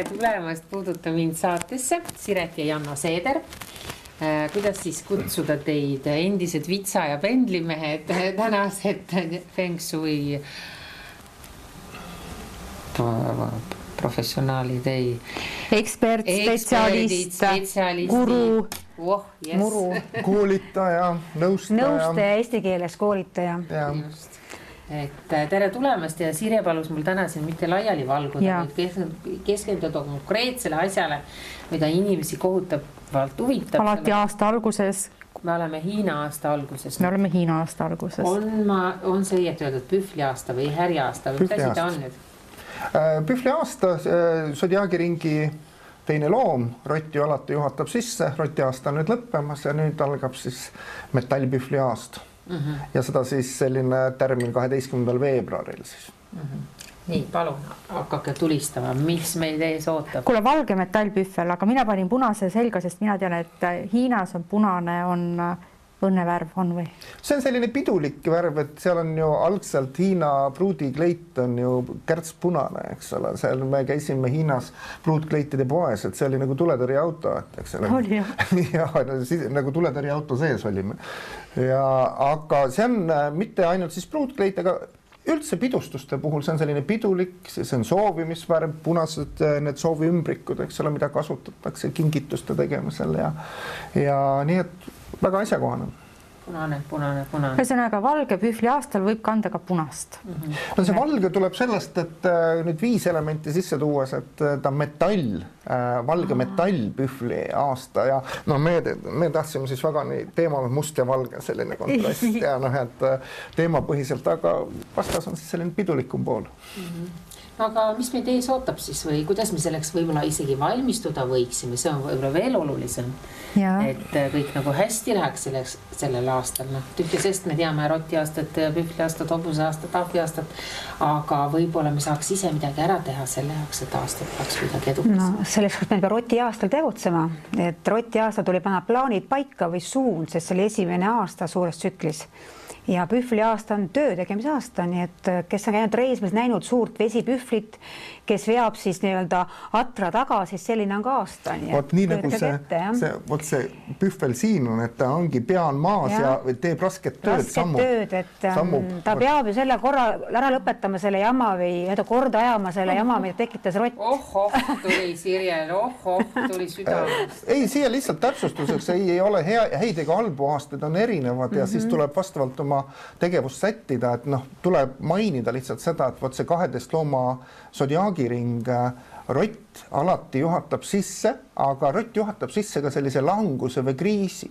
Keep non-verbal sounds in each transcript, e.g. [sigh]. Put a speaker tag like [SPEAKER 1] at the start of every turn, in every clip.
[SPEAKER 1] tere tulemast Puuduta mind saatesse, Siret ja Janno Seeder. kuidas siis kutsuda teid, endised vitsa ja pendlimehed, tänased Feng Shui professionaalid, ei.
[SPEAKER 2] ekspert, spetsialist, guru
[SPEAKER 1] oh, yes.
[SPEAKER 2] muru.
[SPEAKER 3] koolitaja, nõustaja.
[SPEAKER 2] nõustaja, eesti keeles koolitaja.
[SPEAKER 1] just et äh, tere tulemast ja Sirje palus mul täna siin mitte laiali valguda, vaid keskenduda konkreetsele asjale, mida inimesi kohutavalt huvitab.
[SPEAKER 2] alati aasta alguses.
[SPEAKER 1] me oleme Hiina aasta alguses.
[SPEAKER 2] me oleme Hiina aasta alguses.
[SPEAKER 1] on ma, on see õieti öeldud pühvliaasta või härjaasta või mis asi ta on nüüd?
[SPEAKER 3] Äh, pühvliaasta, äh, sodiaagiringi teine loom, rott ju alati juhatab sisse, roti aasta on nüüd lõppemas ja nüüd algab siis metallpühvli aasta mm. -hmm. ja seda siis selline tärmin kaheteistkümnendal veebruaril siis mm.
[SPEAKER 1] -hmm. nii, palun hakake tulistama, mis meid ees ootab.
[SPEAKER 2] kuule, valge metallpühvel, aga mina panin punase selga, sest mina tean, et Hiinas on punane, on õnnevärv on või?
[SPEAKER 3] see on selline pidulik värv, et seal on ju algselt Hiina pruudikleit on ju kärtspunane, eks ole, seal me käisime Hiinas pruutkleitide poes, et see oli nagu tuletõrjeauto, et eks ole.
[SPEAKER 2] oli jah? [laughs]
[SPEAKER 3] ja nagu tuletõrjeauto sees olime. ja aga see on äh, mitte ainult siis pruutkleit, aga üldse pidustuste puhul see on selline pidulik, see on soovimisvärv, punased äh, need sooviümbrikud, eks ole, mida kasutatakse kingituste tegemisel ja ja nii et väga asjakohane
[SPEAKER 1] punane, punane, punane.
[SPEAKER 2] ühesõnaga valge pühvli aastal võib kanda ka punast mm.
[SPEAKER 3] -hmm. no see valge tuleb sellest, et äh, nüüd viis elementi sisse tuues, et äh, ta on metall äh,, valge Aha. metall pühvli aasta ja no me, me tahtsime siis väga nii teema must ja valge selline kontrast [laughs] ja noh, et äh, teemapõhiselt, aga vastas on siis selline pidulikum pool mm.
[SPEAKER 1] -hmm aga mis meid ees ootab siis või kuidas me selleks võib-olla isegi valmistuda võiksime, see on võib-olla veel olulisem. et äh, kõik nagu hästi läheks selleks, sellel aastal, noh tühja sest me teame rotiaastat, pühvliaastat, hobuseaastat, ahviaastat. aga võib-olla me saaks ise midagi ära teha selle jaoks, et aastat saaks kuidagi edukas.
[SPEAKER 2] no selleks me peame rotiaastal tegutsema, et rotiaasta tuli panna plaanid paika või suund, sest see oli esimene aasta suures tsüklis ja pühvliaasta on töö tegemise aasta, nii et äh, kes on käinud reismas, näinud suurt vesipühvlit, kes veab siis nii-öelda atra taga, siis selline on ka aasta.
[SPEAKER 3] vot nii nagu see, see, vot see pühvel siin on, et ta ongi, pea on maas ja, ja teeb rasket tööd.
[SPEAKER 2] rasket sammu, tööd, et ähm, sammu. ta peab ju selle korra ära lõpetama selle jama või nii-öelda korda ajama selle jama, mida tekitas rott.
[SPEAKER 1] oh-oh, tuli Sirjel, oh-oh, tuli südamest.
[SPEAKER 3] ei, siia lihtsalt täpsustuseks ei, ei ole hea, häid ega halbu aastaid on erinevad ja mm -hmm. siis tuleb vastavalt oma tegevust sättida, et noh, tuleb mainida lihtsalt seda, et vot see kaheteist looma sodiaagiring äh, rott alati juhatab sisse, aga rott juhatab sisse ka sellise languse või kriisi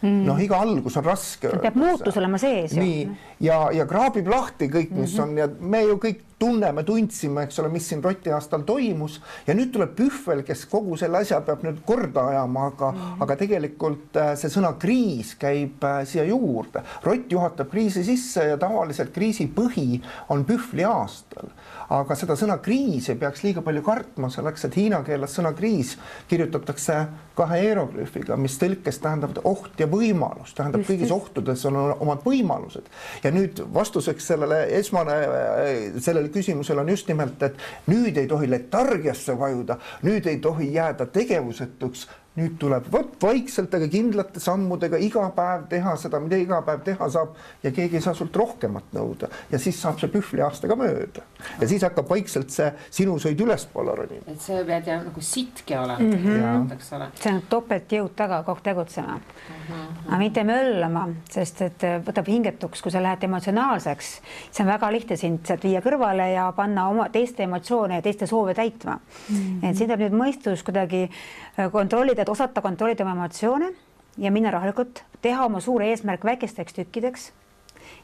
[SPEAKER 3] mm.. noh, iga algus on raske.
[SPEAKER 2] peab muutus olema sees.
[SPEAKER 3] nii ja, ja kraabib lahti kõik, mis mm -hmm. on ja me ju kõik tunneme, tundsime, eks ole, mis siin roti aastal toimus ja nüüd tuleb Pühvel, kes kogu selle asja peab nüüd korda ajama, aga mm, -hmm. aga tegelikult äh, see sõna kriis käib äh, siia juurde. rott juhatab kriisi sisse ja tavaliselt kriisi põhi on Pühvli aastal aga seda sõna kriis ei peaks liiga palju kartma, selleks et hiina keeles sõna kriis kirjutatakse kahe hieroglüüfiga, mis tõlkes tähendab oht ja võimalus, tähendab just, kõigis ohtudes on omad võimalused. ja nüüd vastuseks sellele esmane, sellele küsimusele on just nimelt, et nüüd ei tohi letargiasse vajuda, nüüd ei tohi jääda tegevusetuks nüüd tuleb vot vaikselt, aga kindlate sammudega iga päev teha seda, mida iga päev teha saab ja keegi ei saa sult rohkemat nõuda ja siis saab see pühvliaasta ka mööda ja siis hakkab vaikselt see sinusõid ülespoole ronima.
[SPEAKER 1] et see pead jah nagu sitke olema mm, -hmm. eks ole.
[SPEAKER 2] see on topeltjõud taga kogu tegutsema mm, -hmm. aga mitte möllama, sest et äh, võtab hingetuks, kui sa lähed emotsionaalseks, see on väga lihtne sind sealt viia kõrvale ja panna oma teiste emotsioone ja teiste soove täitma mm. -hmm. et siin peab nüüd mõistus kuidagi kontrollida et osata kontrollida oma emotsioone ja minna rahulikult, teha oma suur eesmärk väikesteks tükkideks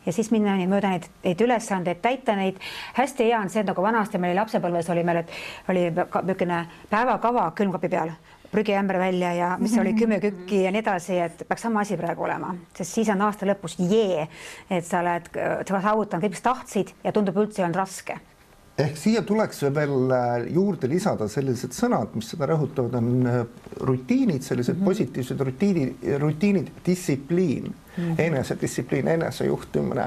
[SPEAKER 2] ja siis minna mööda neid, neid ülesandeid, täita neid. hästi hea on see, nagu vanasti meil lapsepõlves oli meil, et oli niisugune päevakava külmkapi peal, prügiämber välja ja mis oli kümme kükki ja nii edasi, et peaks sama asi praegu olema, sest siis on aasta lõpus jee, et sa oled, sa saavutanud kõik, mis tahtsid ja tundub üldse ei olnud raske
[SPEAKER 3] ehk siia tuleks veel äh, juurde lisada sellised sõnad, mis seda rõhutavad, on äh, rutiinid, sellised mm -hmm. positiivsed rutiinid, rutiinid, distsipliin. Mm, -hmm. enesedistsipliin, enesejuhtimine,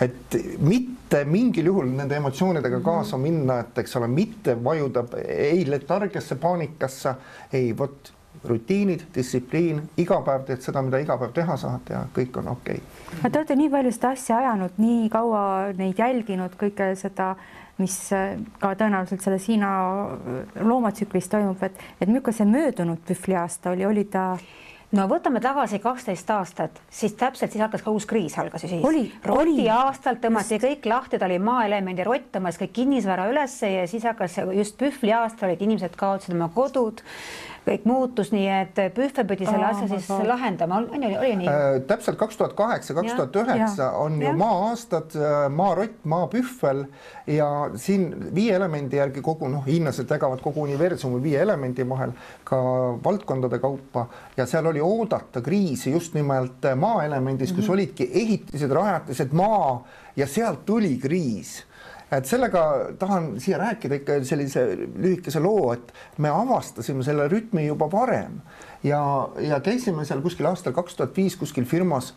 [SPEAKER 3] et mitte mingil juhul nende emotsioonidega kaasa minna, et eks ole, mitte vajuda ei letargiasse, paanikasse, ei vot rutiinid, distsipliin, iga päev teed seda, mida iga päev teha saad ja kõik on okei.
[SPEAKER 4] Okay.. Te olete nii palju seda asja ajanud, nii kaua neid jälginud, kõike seda mis äh, ka tõenäoliselt selles Hiina äh, loomatsüklis toimub, et, et milline see möödunud pühvliaasta oli, oli ta?
[SPEAKER 2] no võtame tagasi kaksteist aastat, siis täpselt siis hakkas ka uus kriis algas ju siis. roti aastal tõmmati kõik lahti, ta oli maaelemendi rott, tõmbas kõik kinnisvara ülesse ja siis hakkas just pühvli aasta olid, inimesed kaotasid oma kodud kõik muutus, nii et Pühve pidi selle asja siis lahendama, on ju, oli nii
[SPEAKER 3] äh,? täpselt kaks tuhat kaheksa, kaks tuhat üheksa on ju maa-aastad, äh, maarott, maapühvel ja siin viie elemendi järgi kogu noh, hiinlased jagavad kogu universumi viie elemendi vahel ka valdkondade kaupa ja seal oli oodata kriisi just nimelt maaelemendis mm, -hmm. kus olidki ehitised, rajatised, maa ja sealt tuli kriis et sellega tahan siia rääkida ikka sellise lühikese loo, et me avastasime selle rütmi juba varem. Ja, ja käisime seal kuskil aastal kaks tuhat viis kuskil firmas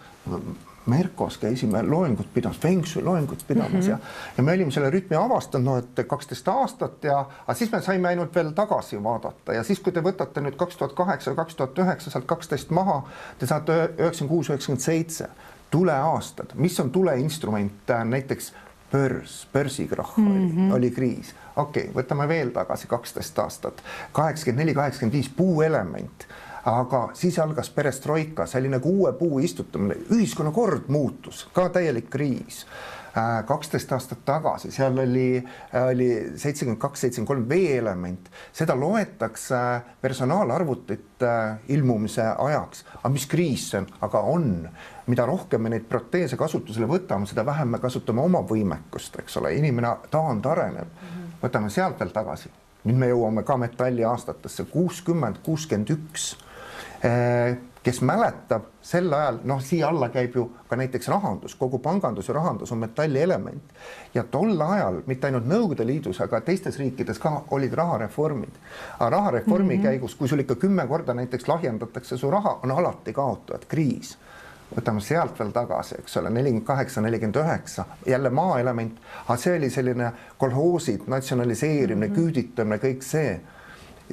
[SPEAKER 3] Merkos käisime loengut pidamas, Feng Shui loengut pidamas mm -hmm. ja, ja me olime selle rütmi avastanud, no et kaksteist aastat ja, aga siis me saime ainult veel tagasi vaadata. Ja siis, kui te võtate nüüd kaks tuhat kaheksa, kaks tuhat üheksa sealt kaksteist maha, te saate üheksakümmend kuus, üheksakümmend seitse tuleaastad, mis on tuleinstrument? Näiteks börs, börsikrahh mm -hmm. oli, oli kriis. okei okay,, võtame veel tagasi kaksteist aastat, kaheksakümmend neli, kaheksakümmend viis puuelement, aga siis algas perestroika, selline nagu uue puu istutamine, ühiskonnakord muutus, ka täielik kriis kaksteist aastat tagasi, seal oli, äh, oli seitsekümmend kaks, seitsekümmend kolm veeelement, seda loetakse äh, ilmumise ajaks. aga mis kriis see on, aga on, mida rohkem me neid proteese kasutusele võtame, seda vähem me kasutame oma võimekust, eks ole, inimene taandareneb. võtame sealt veel tagasi, nüüd me jõuame ka metalli aastatesse kuuskümmend, kuuskümmend üks kes mäletab sel ajal, noh, siia alla käib ju ka näiteks rahandus, kogu pangandus ja rahandus on metalli element ja tol ajal mitte ainult Nõukogude Liidus, aga teistes riikides ka olid rahareformid. aga rahareformi mm -hmm. käigus, kui sul ikka kümme korda näiteks lahjendatakse su raha, on alati kaotajad, kriis võtame sealt veel tagasi, eks ole, nelikümmend kaheksa, nelikümmend üheksa, jälle maaelement, aga see oli selline kolhoosid, natsionaliseerimine mm, -hmm. küüditamine, kõik see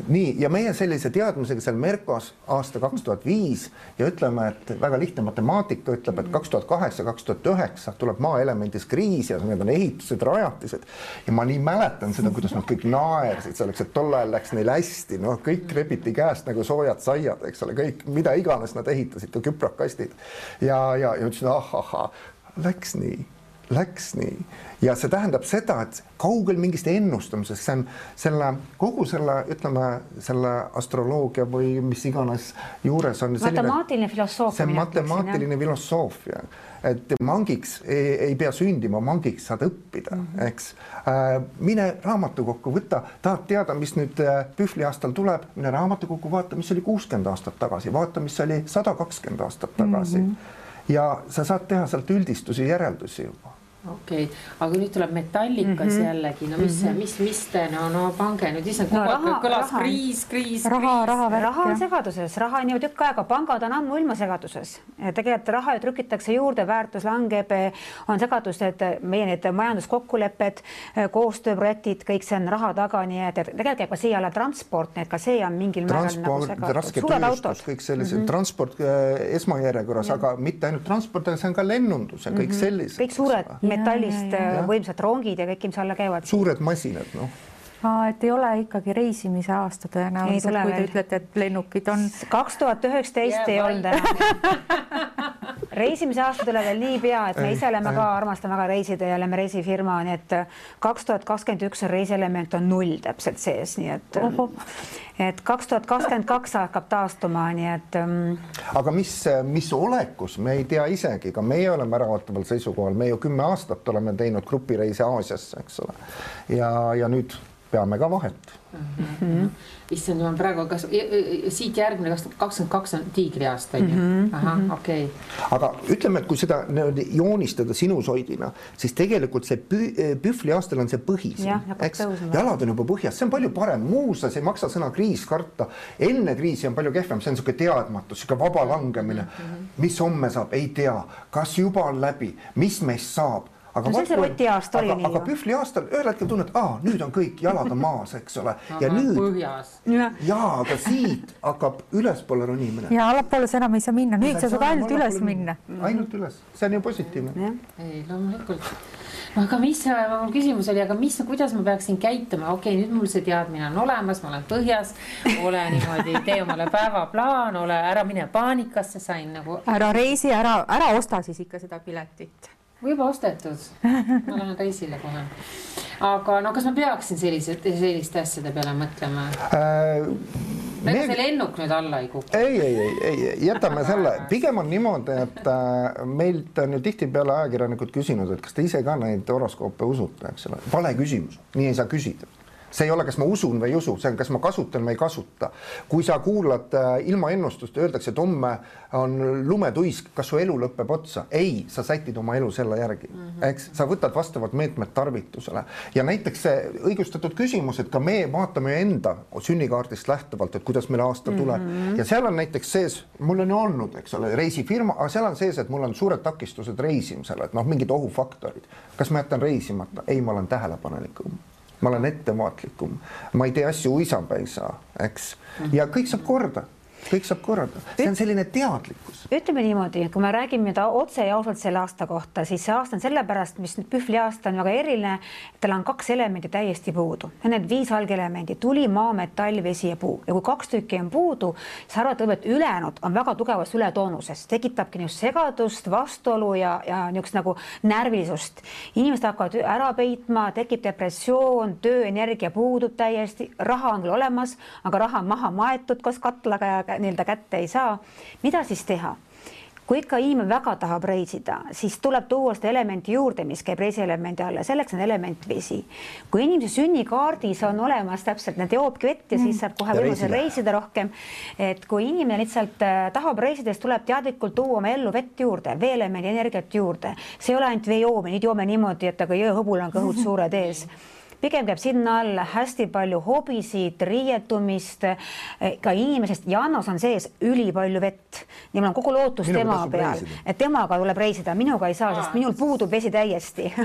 [SPEAKER 3] nii, ja meie sellise teadmisega seal Merkos aasta kaks tuhat viis ja ütleme, et väga lihtne matemaatika ütleb, et kaks tuhat kaheksa, kaks tuhat üheksa tuleb maaelemendis kriis ja need on ehitused, rajatised. ja ma nii mäletan seda, kuidas nad kõik naersid selleks, et tol ajal läks neil hästi, noh, kõik rebiti käest nagu soojad saiad, eks ole, kõik, mida iganes nad ehitasid, ka küprakastid ja, ja, ja ütlesin ahahah, läks nii läks nii ja see tähendab seda, et kaugel mingist ennustamisest, see on selle kogu selle, ütleme selle astroloogia või mis iganes juures on.
[SPEAKER 2] matemaatiline filosoofia.
[SPEAKER 3] see on matemaatiline filosoofia, et mangiks ei, ei pea sündima, mangiks saad õppida mm, -hmm. eks äh,. mine raamatukokku, võta, tahad teada, mis nüüd äh, pühvliaastal tuleb, mine raamatukokku, vaata, mis oli kuuskümmend aastat tagasi, vaata, mis oli sada kakskümmend aastat tagasi mm. -hmm ja sa saad teha sealt üldistusi, järeldusi juba
[SPEAKER 1] okei okay., aga nüüd tuleb metallikas mm -hmm. jällegi, no mis mm, -hmm. mis, mis te, no, no pange nüüd ise kogu aeg no, kõlas raha, kriis, kriis,
[SPEAKER 2] raha, raha, raha on segaduses, raha on ju tükk aega, pangad on ammu ilma segaduses. tegelikult raha ju trükitakse juurde, väärtus langeb, on segadus, et meie need majanduskokkulepped, koostööprojektid, kõik see on raha taga, nii et tegelikult ka siia alla transport, nii et ka see on mingil
[SPEAKER 3] määral nagu autod. kõik sellised mm -hmm. transport äh, esmajärjekorras, aga mitte ainult transport, aga see on ka lennundus ja kõik mm -hmm. sellised.
[SPEAKER 2] kõik suured metallist äh, võimsad rongid ja kõik, mis alla käivad.
[SPEAKER 3] suured masinad, noh
[SPEAKER 4] et ei ole ikkagi reisimise aasta tõenäoliselt, kui te veel. ütlete, et lennukid on.
[SPEAKER 2] kaks tuhat üheksateist ei olnud enam [laughs] reisimise aasta tuleb veel niipea, et me ise oleme ka, armastame väga reisida ja oleme reisifirma, nii et kaks tuhat kakskümmend üks on reisielement on null täpselt sees, nii et Oho et kaks tuhat kakskümmend kaks hakkab taastuma, nii et um....
[SPEAKER 3] aga mis, mis olekus, me ei tea isegi, ka meie oleme äraootaval seisukohal, me ju kümme aastat oleme teinud grupireise Aasiasse, eks ole. ja, ja nüüd peame ka vahet
[SPEAKER 1] mm. -hmm. issand jumal, praegu kas siit järgmine kakskümmend kakskümmend kaks on tiigriaasta on ju,
[SPEAKER 2] Mhm,
[SPEAKER 1] ahah, okei. Okay..
[SPEAKER 3] aga ütleme, et kui seda niimoodi joonistada sinusoidina, siis tegelikult see pü pühvliaastal on see põhi siin, eks, jalad on juba põhjas, see on palju parem, muuseas ei maksa sõna kriis karta. enne kriisi on palju kehvem, see on niisugune teadmatus, niisugune vaba langemine. mis homme saab, ei tea, kas juba on läbi, mis meist saab aga
[SPEAKER 2] No see see rotiaasta oli
[SPEAKER 3] aga,
[SPEAKER 2] nii
[SPEAKER 3] aga
[SPEAKER 2] ju.
[SPEAKER 3] pühvliaastal ühel hetkel tunned, aa, nüüd on kõik jalad on maas, eks ole, ja nüüd
[SPEAKER 1] põhjas.
[SPEAKER 3] jaa, aga siit hakkab ülespoole ronimine.
[SPEAKER 4] ja allapoole sa enam ei saa minna, nüüd sa saad ainult üles minna.
[SPEAKER 3] ainult üles, see on ju positiivne.
[SPEAKER 1] ei, loomulikult. aga mis, mul küsimus oli, aga mis, kuidas ma peaksin käituma, okei okay,, nüüd mul see teadmine on olemas, ma olen põhjas, ole niimoodi, tee omale päevaplaan, ole, ära mine paanikasse, sain nagu
[SPEAKER 4] ära reisi, ära, ära osta siis ikka seda piletit.
[SPEAKER 1] Juba ostetud, ma lähen reisile kohe. aga no kas ma peaksin sellised, selliste asjade peale mõtlema? ega see lennuk nüüd alla ei kuku?
[SPEAKER 3] ei, ei, ei, ei, jätame selle, pigem on niimoodi, et äh, meilt on ju tihtipeale ajakirjanikud küsinud, et kas te ise ka neid horoskoope usute, eks ole, vale küsimus, nii ei saa küsida see ei ole, kas ma usun või ei usu, see on, kas ma kasutan või ei kasuta. kui sa kuulad äh, ilmaennustust, öeldakse, et homme on lumetuisk, kas su elu lõpeb otsa? ei, sa sätid oma elu selle järgi mm, -hmm. eks sa võtad vastavad meetmed tarvitusele ja näiteks see õigustatud küsimus, et ka me vaatame enda sünnikaardist lähtuvalt, et kuidas meil aasta tuleb mm -hmm. ja seal on näiteks sees, mul on ju olnud, eks ole, reisifirma, aga seal on sees, et mul on suured takistused reisimisel, et noh, mingid ohufaktorid. kas ma jätan reisimata? ei, ma olen tähelepanelikum ma olen ettevaatlikum, ma ei tee asju uisapäisa, eks, ja kõik saab korda, kõik saab korda, see on selline teadlikkus.
[SPEAKER 2] ütleme niimoodi, kui me räägime nüüd otse ja ausalt selle aasta kohta, siis see aasta on sellepärast, mis nüüd Pühvli aasta on väga eriline, tal on kaks elementi täiesti puudu, need viis algelementi, tuli, maa, metall, vesi ja puu ja kui kaks tükki on puudu, siis arvatavasti et ülejäänud on väga tugevas ületoonuses, tekitabki niisugust segadust, vastuolu ja, ja niisugust nagu närvilisust. inimesed hakkavad ära peitma, tekib depressioon, tööenergia puudub täiesti, raha on küll olemas, aga raha on maha maetud koos katlaga ja nii-öelda kätte ei saa. mida siis teha? kui ikka inimene väga tahab reisida, siis tuleb tuua seda elementi juurde, mis käib reisielemendi alla, selleks on element vesi. kui inimese sünnikaardis on olemas täpselt, need joobki vett ja siis saab kohe võimaluse
[SPEAKER 3] reisida.
[SPEAKER 2] rohkem. et kui inimene lihtsalt äh, tahab reisida, siis tuleb teadlikult tuua oma ellu vett juurde, veeelemendi energiat juurde. see ei ole ainult vee joomine, nüüd joome niimoodi, et aga jõehõbul on kõhud suured ees [laughs] pigem käib sinna alla hästi palju hobisid, riietumist, ka inimesest, Janos on sees ülipalju vett. Ja mul on kogu lootus
[SPEAKER 3] Minuga
[SPEAKER 2] tema peal, et temaga tuleb reisida, minuga ei saa, sest minul puudub vesi täiesti. [laughs]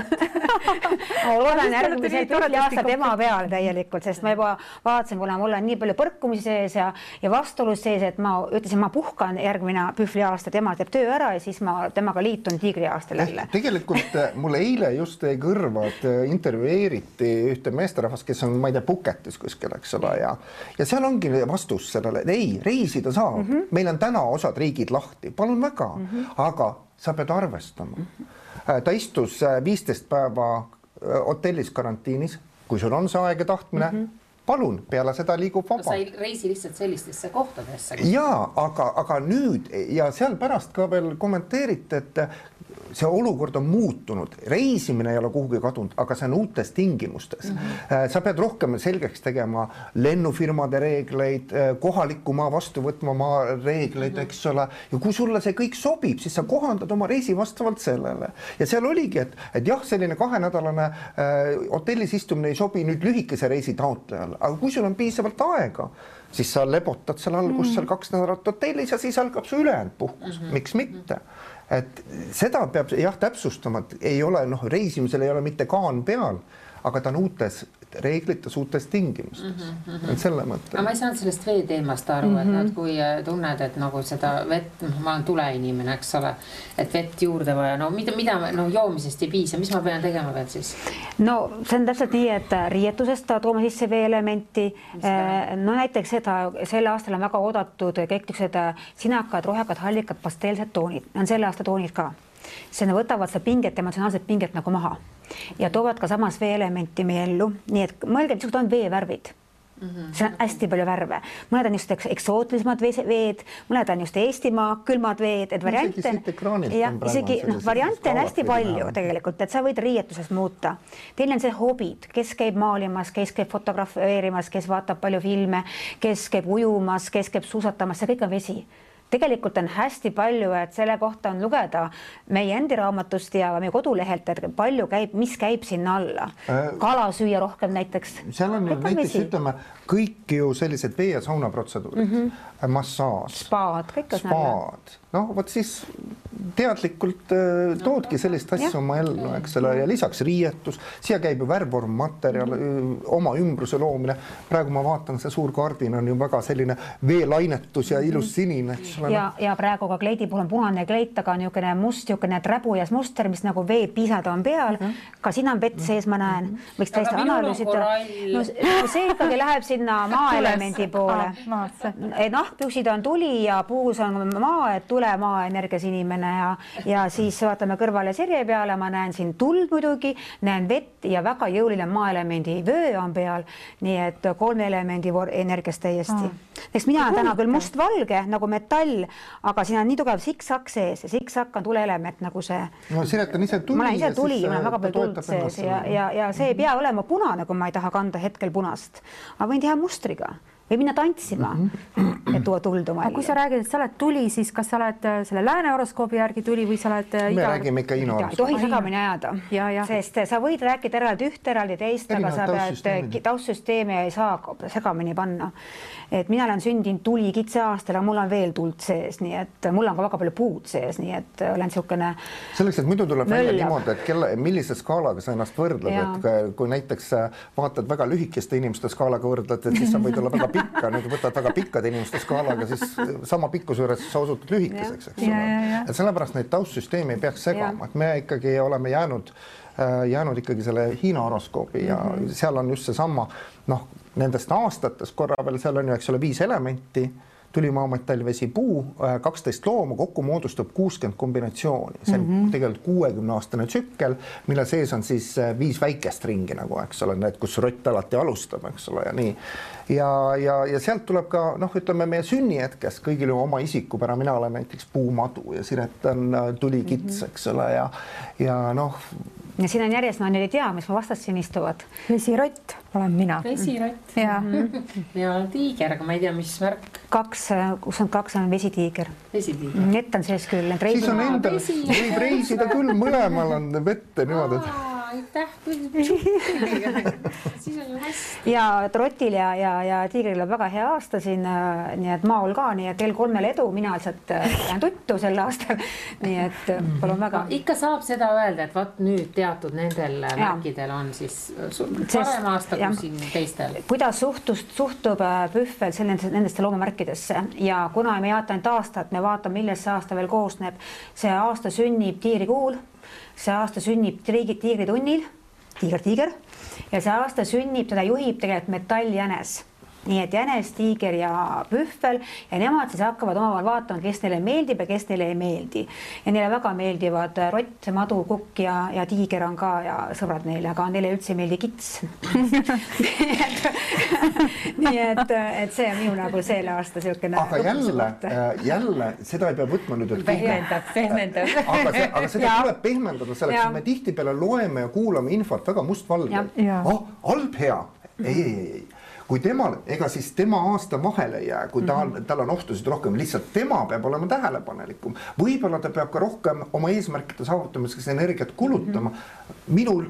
[SPEAKER 2] Ma järgmisel
[SPEAKER 4] nii toredasti
[SPEAKER 2] aasta tema peal täielikult, sest ma juba vaatasin, kuna mul on nii palju põrkumisi sees ja, ja vastuolus sees, et ma ütlesin, ma puhkan järgmine pühvli aasta, tema teeb töö ära ja siis ma temaga liitun tiigri aastal jälle.
[SPEAKER 3] tegelikult äh, mul eile just jäi kõrva, et äh, intervjueeriti ühte meesterahvast, kes on, ma ei tea, Puketis kuskil, eks ole, ja ja seal ongi vastus sellele, et ei, reisida saab mm, -hmm. meil on täna osad riigid lahti, palun väga mm, -hmm. aga sa pead arvestama mm. -hmm. ta istus viisteist päeva äh, hotellis karantiinis, kui sul on see aeg ja tahtmine mm, -hmm. palun, peale seda liigub
[SPEAKER 1] sa
[SPEAKER 3] vabalt
[SPEAKER 1] ei reisi lihtsalt sellistesse kohtadesse.
[SPEAKER 3] ja aga, aga nüüd ja seal pärast ka veel kommenteeriti, et see olukord on muutunud, reisimine ei ole kuhugi kadunud, aga see on uutes tingimustes mm. -hmm. sa pead rohkem selgeks tegema lennufirmade reegleid, kohaliku maa vastuvõtva maa reegleid mm, -hmm. eks ole. ja kui sulle see kõik sobib, siis sa kohandad oma reisi vastavalt sellele ja seal oligi, et, et jah, selline kahenädalane äh, hotellis istumine ei sobi nüüd lühikese reisi taotlejale, aga kui sul on piisavalt aega siis sa lebotad seal alguses mm. seal kaks nädalat hotellis ja siis algab su ülejäänud puhkus mm, -hmm. miks mitte. Et seda peab jah täpsustama, et ei ole noh, reisimisel ei ole mitte kaan peal, aga ta on uutes reeglites, uutes tingimustes mm, -hmm. et selle mõtte.
[SPEAKER 1] aga ma ei saanud sellest vee teemast aru mm, -hmm. et noh, et kui äh, tunned, et nagu seda vett, noh, ma olen tuleinimene, eks ole, et vett juurde vaja, no mida, mida noh, joomisest ei piisa, mis ma pean tegema veel siis?
[SPEAKER 2] no see on täpselt nii, et riietusest toome sisse veeelementi. no näiteks seda, sel aastal on väga oodatud kõik niisugused sinakad, rohekad, hallikad, pasteelsed toonid, on selle aasta toonid ka. See võtavad seda pinget, emotsionaalset pinget nagu maha ja toovad ka samas veeelementi meie ellu, nii et mõelge, missugused on veevärvid Mm -hmm. seal on hästi palju värve, mõned on just eksootilisemad veed, mõned on just Eestimaa külmad veed, et variante. jah, isegi noh, variante on hästi palju tegelikult, et sa võid riietuses muuta. teine on see hobid, kes käib maalimas, kes käib fotografeerimas, kes vaatab palju filme, kes käib ujumas, kes käib suusatamas, see kõik on vesi tegelikult on hästi palju, et selle kohta on lugeda meie endi raamatust ja meie kodulehelt, et palju käib, mis käib sinna alla äh,. kala süüa rohkem näiteks.
[SPEAKER 3] seal on ju näiteks ütleme kõik ju sellised vee ja sauna protseduurid mm, -hmm. massaaž.
[SPEAKER 2] spaad, kõik on.
[SPEAKER 3] spaad, noh, vot siis teadlikult äh, toodki sellist asja oma ellu, eks ole, ja lisaks riietus, siia käib ju värvvorm materjal, oma ümbruse loomine. praegu ma vaatan, see suur kardin on ju väga selline veelainetus ja ilus sinine, eks
[SPEAKER 2] ole. ja, ja praegu ka kleidi puhul on punane kleit, aga niisugune must, niisugune träbujas muster, mis nagu veepisad on peal mm. -hmm. ka siin on vett sees, ma näen, võiks täiesti analüüsida. No, see ikkagi läheb sinna [laughs] maaelemendi poole. nahkpüksid on tuli ja puus on maa, et tule maaenergias inimene ja, ja siis vaatame kõrvale sirje peale, ma näen siin tuld muidugi, näen vett ja väga jõuline maaelemendi vöö on peal. nii et kolme elemendi energiast täiesti ah.. eks mina olen täna küll mustvalge nagu metall, aga siin on nii tugev siksak sees ja siksak on tuleelement nagu see.
[SPEAKER 3] no Siret on ise tuli.
[SPEAKER 2] ma olen ise tuli ja mul on väga palju tuld sees ja, ja, ja see ei pea olema punane, kui ma ei taha kanda hetkel punast. ma võin teha mustriga või minna tantsima mm, -hmm. et tuua tuld oma
[SPEAKER 4] ellu. kui sa räägid, et sa oled tuli, siis kas sa oled äh, selle lääne horoskoobi järgi tuli või sa oled
[SPEAKER 3] äh, me ida... räägime ikka Hiina
[SPEAKER 2] horoskoobi. ei tohi segamini ajada, sest äh, sa võid rääkida eraldi ühte, eraldi teist, aga sa pead taustsüsteemi ei saa segamini panna. et mina olen sündinud tuli kitseaastal, aga mul on veel tuld sees, nii et mul on ka väga palju puud sees, nii et olen niisugune.
[SPEAKER 3] selleks, et muidu tuleb välja niimoodi, et kelle, millise skaalaga sa ennast võrdled, et kui näiteks vaatad väga lühikeste inimeste skaalaga võrdled, et siis sa võid olla väga pikk pikka, nüüd võtad väga pikkade inimeste skaalaga, siis sama pikkuse juures sa osutud lühikeseks, eks ole. et sellepärast neid taustsüsteeme ei peaks segama, et me ikkagi oleme jäänud äh, jäänud ikkagi selle Hiina horoskoobi ja mm -hmm. seal on just seesama noh, nendest aastatest korra veel seal on ju, eks ole, viis elementi. tulimaa, metall, vesi, puu, äh, kaksteist looma, kokku moodustab kuuskümmend kombinatsiooni, see on mm -hmm. tegelikult kuuekümne aastane tsükkel, mille sees on siis äh, viis väikest ringi nagu, eks ole, need, kus rott alati alustab, eks ole, ja nii. ja, ja, ja sealt tuleb ka noh, ütleme meie sünnihetkest kõigil ju oma isikupära, mina olen näiteks puumadu ja Siret on äh, tulikits mm, -hmm. eks ole, ja, ja noh
[SPEAKER 2] ja siin on järjest, ma nüüd ei tea, mis mu vastas siin istuvad.
[SPEAKER 4] vesirott olen mina.
[SPEAKER 1] vesirott. mina olen [laughs] tiiger, aga ma ei tea, mis värk.
[SPEAKER 2] kaks, kuuskümmend kaks on vesitiiger.
[SPEAKER 1] vesitiiger.
[SPEAKER 2] nett on sees küll.
[SPEAKER 3] siis on endal, võib reisida küll, mõlemal on vett niimoodi, et
[SPEAKER 1] aitäh siis on ju hästi.
[SPEAKER 2] ja Trotil ja, ja, ja Tiigril on väga hea aasta siin, äh, nii et Maol ka, nii et teil kolmel edu, mina lihtsalt äh, jään tuttu sel aastal. [laughs] nii et äh, palun väga.
[SPEAKER 1] ikka saab seda öelda, et vot nüüd teatud nendel ja. märkidel on siis parem aasta kui siin teistel.
[SPEAKER 2] kuidas suhtust, suhtub Pühvel sellesse, nendesse loomamärkidesse ja kuna me ei vaata ainult aastat, me vaatame, millest see aasta veel koosneb. see aasta sünnib tiirikuul see aasta sünnib Tiigri, tiigritunnil, tiiger, tiiger ja see aasta sünnib, teda juhib tegelikult metalljänes nii et jänes, tiiger ja pühvel ja nemad siis hakkavad omavahel vaatama, kes neile meeldib ja kes neile ei meeldi. ja neile väga meeldivad rott, madu, kukk ja, ja tiiger on ka ja sõbrad neile, aga neile üldse ei meeldi kits [laughs] nii et, et see on minu nagu selle aasta niisugune.
[SPEAKER 3] aga jälle, äh, jälle seda ei pea võtma nüüd, et.
[SPEAKER 1] pehmendab, pehmendab.
[SPEAKER 3] aga see, aga seda ja. tuleb pehmendada selleks, et me tihtipeale loeme ja kuulame infot väga mustvalgelt. oh, halb, hea. ei, ei, ei kui temal, ega siis tema aasta vahele ei jää, kui ta mm, -hmm. tal on ohtusid rohkem, lihtsalt tema peab olema tähelepanelikum. võib-olla ta peab ka rohkem oma eesmärkide saavutamiseks energiat kulutama mm. -hmm. minul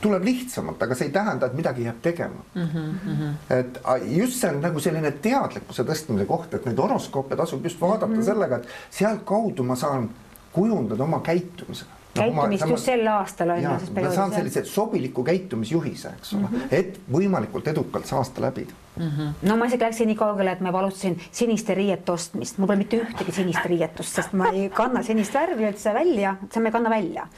[SPEAKER 3] tuleb lihtsamalt, aga see ei tähenda, et midagi jääb tegema mm. -hmm. et just see on nagu selline teadlikkuse tõstmise koht, et neid horoskoope tasub just vaadata mm -hmm. sellega, et sealtkaudu ma saan kujundada oma käitumise
[SPEAKER 2] käitumist no, just sel aastal on ju.
[SPEAKER 3] ma saan sellise sobiliku käitumisjuhise, eks ole mm, -hmm. et võimalikult edukalt see aasta läbida
[SPEAKER 2] mm. -hmm. no ma isegi läksin nii kaugele, et ma juba alustasin siniste riiete ostmist, mul pole mitte ühtegi sinist riietust, sest ma ei kanna sinist värvi üldse välja, see ma ei kanna välja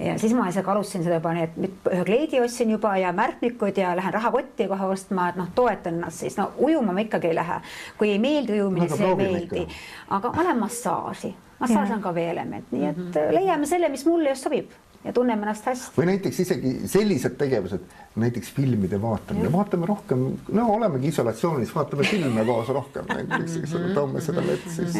[SPEAKER 2] ja siis ma isegi alustasin seda juba nii, et ühe kleidi ostsin juba ja märkmikud ja lähen rahakotti kohe ostma, et noh, toetan ennast siis, no ujuma ma ikkagi ei lähe. kui ei meeldi ujumine, siis ei meeldi. aga ma lähen massaaži massaaž on ka veeelement, nii et -hmm. leiame selle, mis mulle just sobib ja tunneme ennast hästi.
[SPEAKER 3] või näiteks isegi sellised tegevused, näiteks filmide vaatamine, vaatame rohkem, no olemegi isolatsioonis, vaatame filme koos rohkem näiteks, eks ole, toome seda vett siis.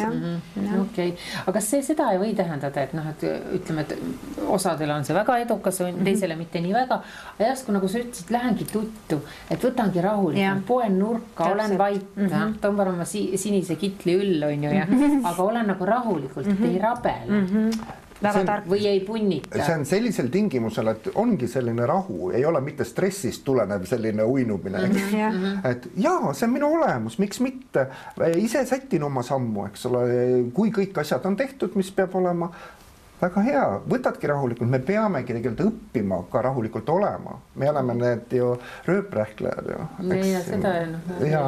[SPEAKER 1] okei, aga kas see seda ei või tähendada, et noh, et ütleme, et osadele on see väga edukas, mhm. teisele mitte nii väga. järsku nagu sa ütlesid, lähengi tuttu, et võtangi rahulikult, poen nurka, olen vait mm, -hmm. tõmban oma si sinise kitli üll, on ju, ja aga olen nagu rahulikult mm, -hmm. ei rabele mm. -hmm väga tark või ei punnita.
[SPEAKER 3] see on sellisel tingimusel, et ongi selline rahu, ei ole mitte stressist tulenev selline uinumine, eks mm. -hmm. et jaa, see on minu olemus, miks mitte, ise sätin oma sammu, eks ole, kui kõik asjad on tehtud, mis peab olema, väga hea, võtadki rahulikult, me peamegi tegelikult õppima ka rahulikult olema, me oleme need ju rööprähklejad ju.
[SPEAKER 1] ja seda
[SPEAKER 3] noh. ja,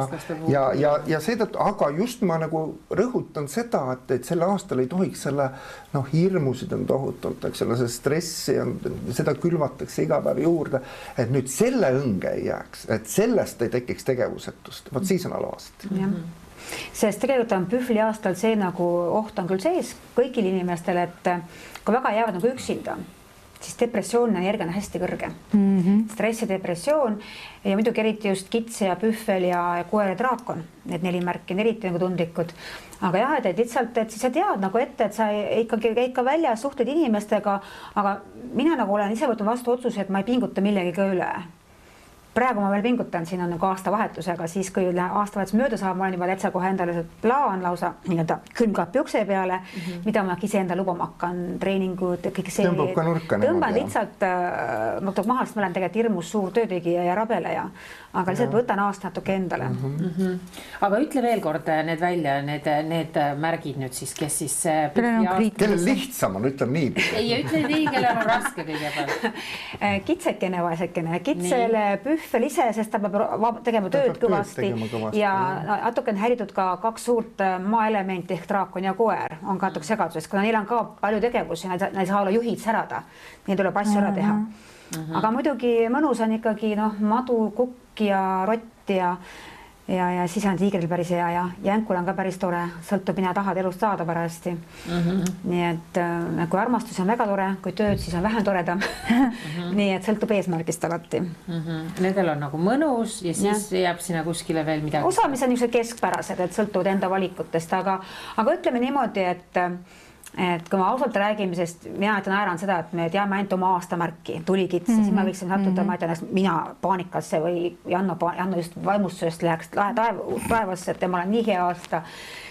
[SPEAKER 3] ja, ja, ja seetõttu, aga just ma nagu rõhutan seda, et, et sel aastal ei tohiks selle noh, hirmusid on tohutult, eks ole, see stressi on, seda külvatakse iga päev juurde, et nüüd selle õnge ei jääks, et sellest ei tekiks tegevusetust, vot siis on halvasti.
[SPEAKER 2] jah sest tegelikult on pühvliaastal see nagu oht on küll sees kõigil inimestel, et kui väga jäävad nagu üksinda, siis depressiooni energia on hästi kõrge mm. -hmm. stress ja depressioon ja muidugi eriti just kits ja pühvel ja koer ja draakon, need neli märki on eriti nagu tundlikud. aga jah, et, et lihtsalt, et siis sa tead nagu ette, et sa ikkagi käid ka väljas, suhtled inimestega, aga mina nagu olen ise võtnud vastu otsuse, et ma ei pinguta millegagi üle praegu ma veel pingutan, siin on nagu aastavahetusega, siis kui aastavahetus mööda saab, ma olen juba täitsa kohe endale plaan lausa nii-öelda külmkapi ukse peale mm, -hmm. mida ma iseendale lubama hakkan, treeningud, kõik see.
[SPEAKER 3] tõmbab ka nurka.
[SPEAKER 2] tõmban lihtsalt äh,, ma tuleb maha, sest ma olen tegelikult hirmus suur töötegija ja rabeleja aga lihtsalt võtan aasta natuke endale mm.
[SPEAKER 1] -hmm. Mm -hmm. aga ütle veel kord äh, need välja, need, äh, need äh, märgid nüüd siis, kes siis.
[SPEAKER 3] kellel lihtsam on, ütleme nii.
[SPEAKER 1] ei, ütle nii, kellel on raske kõigepealt [laughs]
[SPEAKER 2] kitsekene, vaesekene, kitsel pühvel ise, sest ta peab tegema tööd kõvasti, kõvasti ja natuke on häiritud ka kaks suurt maaelementi ehk draakon ja koer on ka natuke segaduses, kuna neil on ka palju tegevusi, nad ei saa olla juhid särada. Neil tuleb asju ära teha mm. -hmm. aga muidugi mõnus on ikkagi noh, madu, kukk ja rott ja ja, ja siis on tiigril päris hea ja jänkul on ka päris tore, sõltub, mina tahad elust saada parajasti mm. -hmm. nii et äh, kui armastus on väga tore, kui tööd, siis on vähem toredam mm. -hmm. [laughs] nii et sõltub eesmärgist alati mm.
[SPEAKER 1] -hmm. Nendel on nagu mõnus ja siis ja. jääb sinna kuskile veel midagi.
[SPEAKER 2] osa, mis on niisugused keskpärased, et sõltuvad enda valikutest, aga, aga ütleme niimoodi, et et kui me ausalt räägime, sest mina ütlen, naeran seda, et me teame ainult oma aastamärki, tulikits mm, -hmm. siis me võiksime sattuda mm, -hmm. ma ütlen, mina paanikasse või Janno, Janno just vaimustusest läheks taev, taevasse, et temal on nii hea aasta,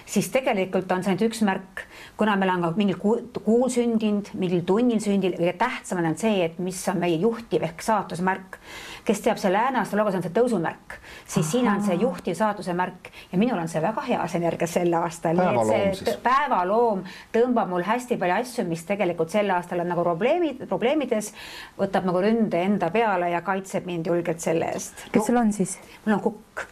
[SPEAKER 2] siis tegelikult on see ainult üks märk, kuna meil on ka mingil kuul sündinud, mingil tunnil sündinud, kõige tähtsam on see, et mis on meie juhtiv ehk saatusmärk kes teab selle lääne astroloogias on see tõusumärk, siis Aha. siin on see juhtiv saatuse märk ja minul on see väga heas energias sel aastal. päevaloom tõmbab mul hästi palju asju, mis tegelikult sel aastal on nagu probleemid, probleemides, võtab nagu ründe enda peale ja kaitseb mind julgelt selle eest.
[SPEAKER 4] kes sul on siis?
[SPEAKER 2] mul on kukk